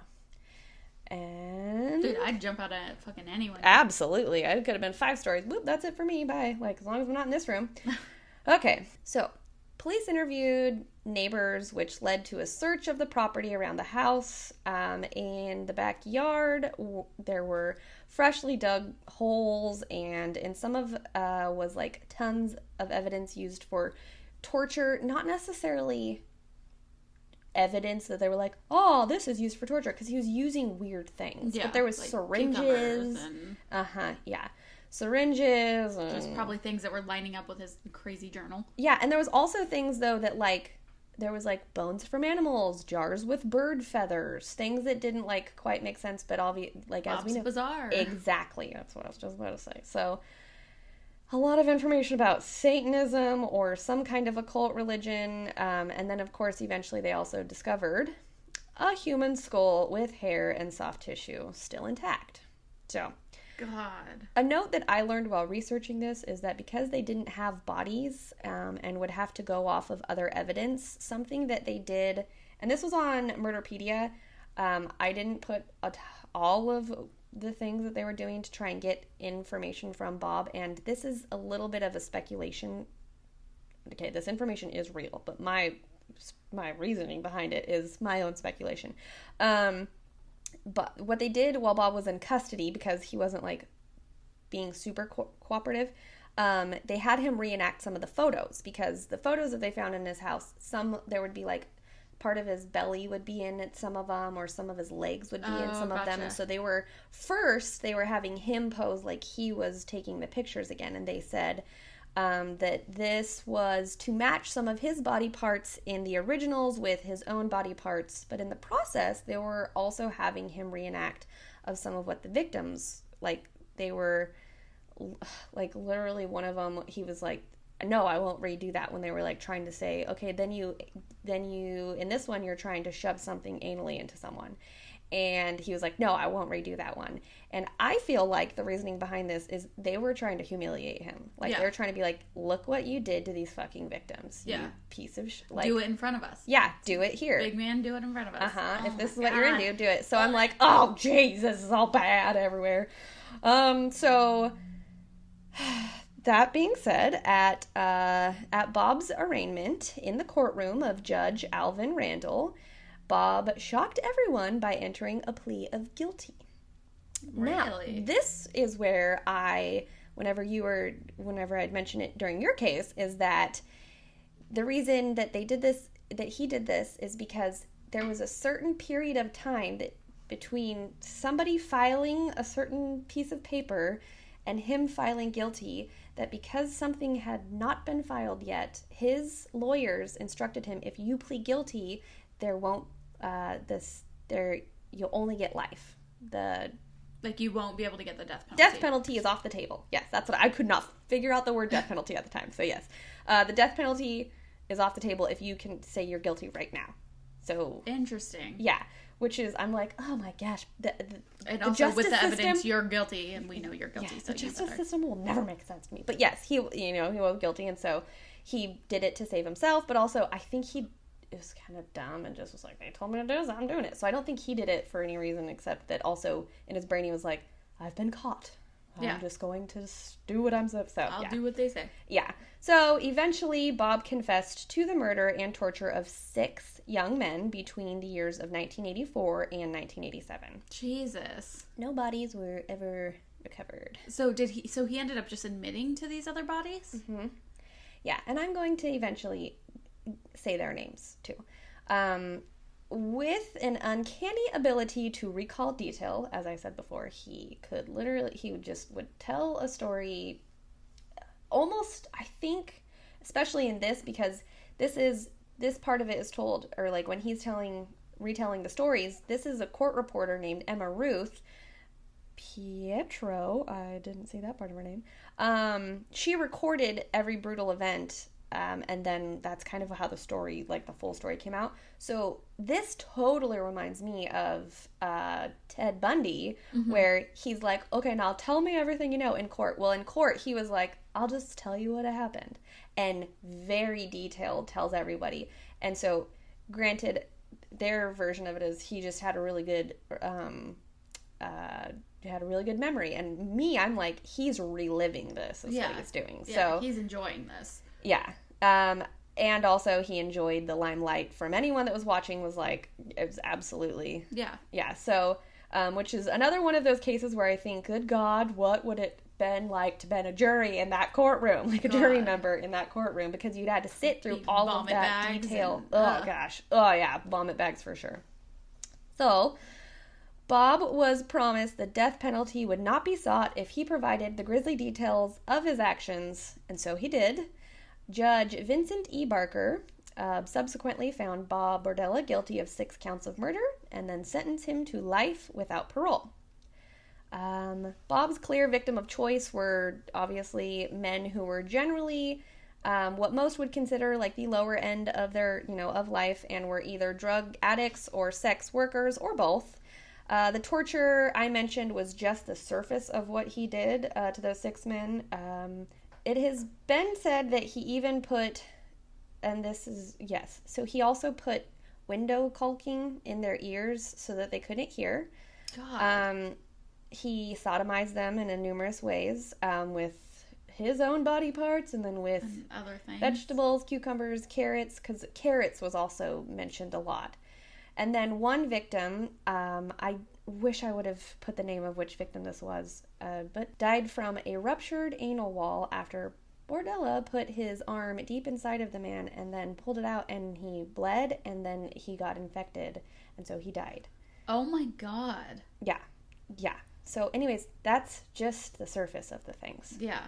And Dude, I'd jump out at fucking anyone. Absolutely. I could have been five stories. Whoop, that's it for me. Bye. Like, as long as I'm not in this room. [laughs] okay, so police interviewed neighbors, which led to a search of the property around the house. Um, in the backyard, w- there were freshly dug holes, and in some of uh, was like tons of evidence used for torture, not necessarily evidence that they were like, oh, this is used for torture because he was using weird things. Yeah, but there was like syringes. and Uh huh. Yeah, syringes. And, there's probably things that were lining up with his crazy journal. yeah, and there was also things though that like there was like bones from animals, jars with bird feathers, things that didn't like quite make sense, but obvi- like as we know, bizarre. [laughs] exactly. That's what I was just about to say. So. A lot of information about Satanism or some kind of occult religion. Um, and then, of course, eventually they also discovered a human skull with hair and soft tissue still intact. So, God. a note that I learned while researching this is that because they didn't have bodies um, and would have to go off of other evidence, something that they did, and this was on Murderpedia. Um, I didn't put all of the things that they were doing to try and get information from Bob, and this is a little bit of a speculation. Okay, this information is real, but my my reasoning behind it is my own speculation. Um, but what they did while Bob was in custody, because he wasn't like being super co- cooperative, um, they had him reenact some of the photos because the photos that they found in his house, some there would be like part of his belly would be in it, some of them, or some of his legs would be in Oh, some of them. And so they were first they were having him pose like he was taking the pictures again, and they said um, that this was to match some of his body parts in the originals with his own body parts, but in the process, they were also having him reenact of some of what the victims like. They were [sighs] like literally one of them. He was like, "No, I won't redo that." When they were like trying to say, "Okay, then you, then you in this one you're trying to shove something anally into someone." And he was like, "No, I won't redo that one." And I feel like the reasoning behind this is they were trying to humiliate him. Like Yeah. they were trying to be like, "Look what you did to these fucking victims, you Yeah. piece of sh-. like, do it in front of us. yeah, do it here." Big man, do it in front of us. Uh huh. Oh if this is what you're God. into, do do it. So I'm like, oh, jeez, this is all bad everywhere. Um. So [sighs] that being said, at uh, at Bob's arraignment in the courtroom of Judge Alvin Randall, Bob shocked everyone by entering a plea of guilty. Now, this is where I, whenever you were, whenever I'd mentioned it during your case, is that the reason that they did this, that he did this, is because there was a certain period of time that between somebody filing a certain piece of paper and him filing guilty, that because something had not been filed yet, his lawyers instructed him if you plead guilty, there won't uh, this there you'll only get life. The Like you won't be able to get the death penalty. death penalty is off the table. Yes, that's what I could not figure out the word death penalty at the time. So yes, uh, the death penalty is off the table if you can say you're guilty right now. So Interesting. yeah, which is I'm like, oh my gosh, the, the, And the also with the justice evidence, you're guilty, and we know you're guilty. yeah, so the justice better. system will never make sense to me. But yes, he you know he was guilty, and so he did it to save himself. But also, I think he was kind of dumb and just was like, they told me to do this, I'm doing it. So I don't think he did it for any reason except that also in his brain he was like, I've been caught. I'm Yeah. just going to do what I'm so. so I'll yeah. do what they say. Yeah. So eventually, Bob confessed to the murder and torture of six young men between the years of 1984 and 1987. Jesus. No bodies were ever recovered. So did he? So he ended up just admitting to these other bodies. Mm-hmm. Yeah, and I'm going to eventually say their names too. Um, with an uncanny ability to recall detail, as I said before, he could literally, he would just would tell a story almost, I think, especially in this, because this is, this part of it is told, or like when he's telling, retelling the stories, this is a court reporter named Emma Ruth. Pietro, I didn't say that part of her name. Um, she recorded every brutal event Um, and then that's kind of how the story, like the full story, came out. So this totally reminds me of uh, Ted Bundy, where he's like, okay, now tell me everything you know in court. Well, in court, he was like, I'll just tell you what happened. And very detailed, tells everybody. And so, granted, their version of it is he just had a really good um, uh, had a really good memory. And me, I'm like, he's reliving this. Is Yeah. what he's doing. Yeah, so he's enjoying this. yeah. Um, and also he enjoyed the limelight from anyone that was watching. Was like, it was absolutely Yeah. yeah. So, um, which is another one of those cases where I think, good God, what would it been like to been a jury in that courtroom, [laughs] like a jury member in that courtroom, because you'd had to sit through Eat all of that detail. and- oh gosh, oh yeah, vomit bags for sure. So, Bob was promised the death penalty would not be sought if he provided the grisly details of his actions, and so he did. Judge Vincent E. Barker uh, subsequently found Bob Berdella guilty of six counts of murder and then sentenced him to life without parole. Um, Bob's clear victim of choice were obviously men who were generally um, what most would consider like the lower end of their, you know, of life, and were either drug addicts or sex workers or both. Uh, the torture I mentioned was just the surface of what he did uh, to those six men. Um, it has been said that he even put, and this is yes, so he also put window caulking in their ears so that they couldn't hear. God. Um, he sodomized them in a numerous ways um, with his own body parts and then with and other things. vegetables, cucumbers, carrots, because carrots was also mentioned a lot. And then one victim, um, I wish I would have put the name of which victim this was, uh, but died from a ruptured anal wall after Berdella put his arm deep inside of the man and then pulled it out and he bled and then he got infected and so he died. Oh my god. Yeah, yeah. So, anyways, that's just the surface of the things. Yeah.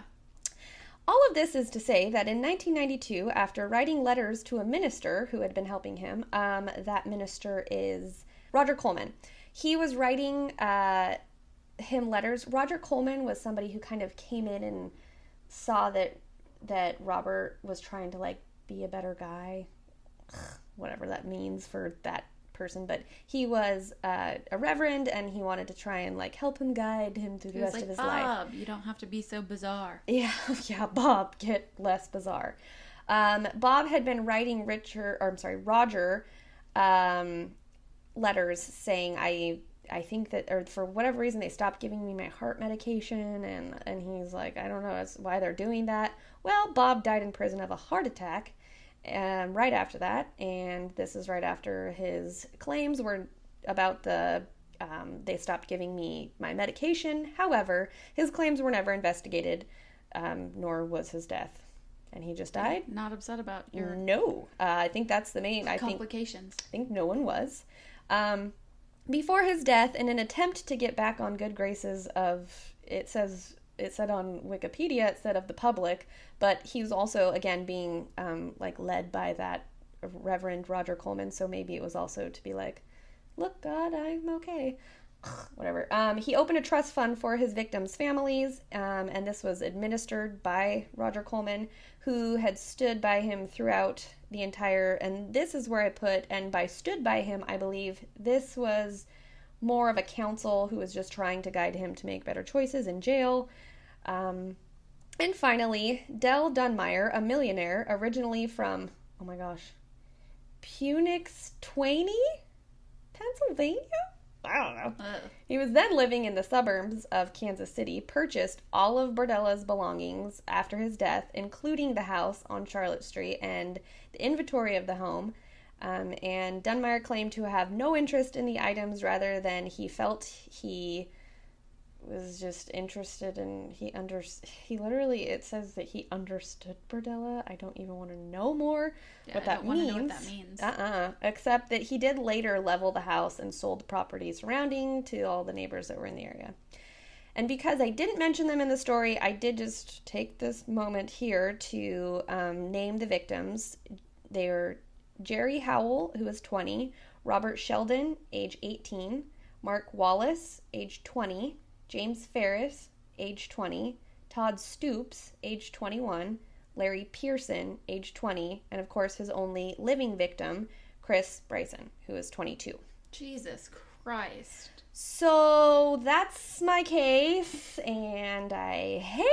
All of this is to say that in 1992, after writing letters to a minister who had been helping him, um, that minister is Roger Coleman. He was writing uh, him letters. Roger Coleman was somebody who kind of came in and saw that that Robert was trying to like be a better guy, whatever that means for that person. But he was uh, a reverend, and he wanted to try and like help him guide him through the He was rest like, of his life. Bob, you don't have to be so bizarre. [laughs] Yeah, yeah, Bob, get less bizarre. Um, Bob had been writing Richard, or I'm sorry, Roger, um, letters saying I, I think that, or for whatever reason, they stopped giving me my heart medication, and and he's like, I don't know why they're doing that. Well, Bob died in prison of a heart attack, um, right after that, and this is right after his claims were about the um, they stopped giving me my medication. However, his claims were never investigated, um, nor was his death, and he just died. Not upset about your No, uh, I think that's the main. I think complications. I think no one was. Um, before his death, in an attempt to get back on good graces of, it says it said on Wikipedia, it said of the public, but he was also again being um, like led by that Reverend Roger Coleman, so maybe it was also to be like, look, God, I'm okay. [sighs] Whatever. Um, he opened a trust fund for his victims' families, um, and this was administered by Roger Coleman, who had stood by him throughout the entire. And this is where I put, and by stood by him, I believe this was more of a counsel who was just trying to guide him to make better choices in jail. Um, and finally, Del Dunmire, a millionaire originally from, oh my gosh, Punix Twaney, Pennsylvania? I don't know. Ugh. He was then living in the suburbs of Kansas City, purchased all of Berdella's belongings after his death, including the house on Charlotte Street and the inventory of the home. Um, and Dunmire claimed to have no interest in the items rather than he felt he was just interested in he under he literally it says that he understood Berdella. I don't even want to know more Yeah, what I that don't means. know what that means. Uh-uh. Except that he did later level the house and sold the property surrounding to all the neighbors that were in the area. And because I didn't mention them in the story, I did just take this moment here to um, name the victims. They are Jerry Howell, who was 20, Robert Sheldon, age 18, Mark Wallace, age 20, James Ferris, age 20, Todd Stoops, age 21, Larry Pearson, age 20, and of course his only living victim, Chris Bryson, who is 22. Jesus Christ. So that's my case, and I hate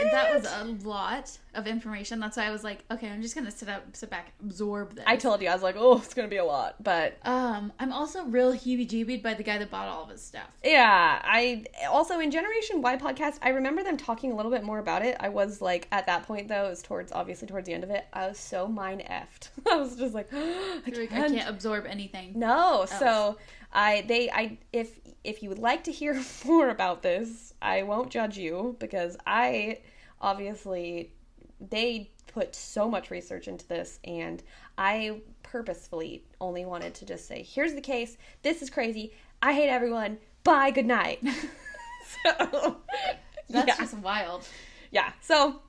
it. That was a lot of information. That's why I was like, okay, I'm just gonna sit up, sit back, absorb this. I told you I was like, oh, it's gonna be a lot, but um, I'm also real heebie-jeebied by the guy that bought all of his stuff. yeah, I also in Generation Why podcast, I remember them talking a little bit more about it. I was like, at that point though, it was towards obviously towards the end of it. I was so mind effed. [laughs] I was just like, [gasps] I You're like, I can't absorb anything. No, so I they I if if you would like to hear [laughs] more about this, I won't judge you because I obviously they put so much research into this and I purposefully only wanted to just say, here's the case, this is crazy, I hate everyone, bye, good night. [laughs] so [laughs] That's yeah. just wild. yeah. So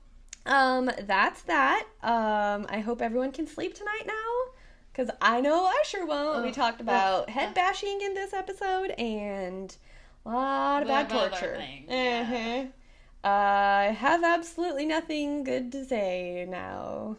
um that's that. Um I hope everyone can sleep tonight now. Cause I know I sure won't. we talked about ugh, head bashing in this episode and a lot of bad Lot of other torture. things, Uh-huh. I have absolutely nothing good to say now.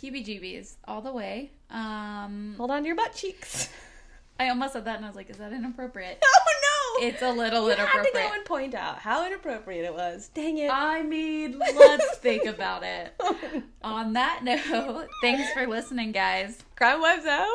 Heebie-jeebies all the way. Um, Hold on to your butt cheeks. [laughs] I almost said that, and I was like, is that inappropriate? oh no! [laughs] It's a little you had to go and point out how inappropriate it was. Dang it. I mean, [laughs] let's think about it. [laughs] On that note, thanks for listening, guys. Crime Wives out.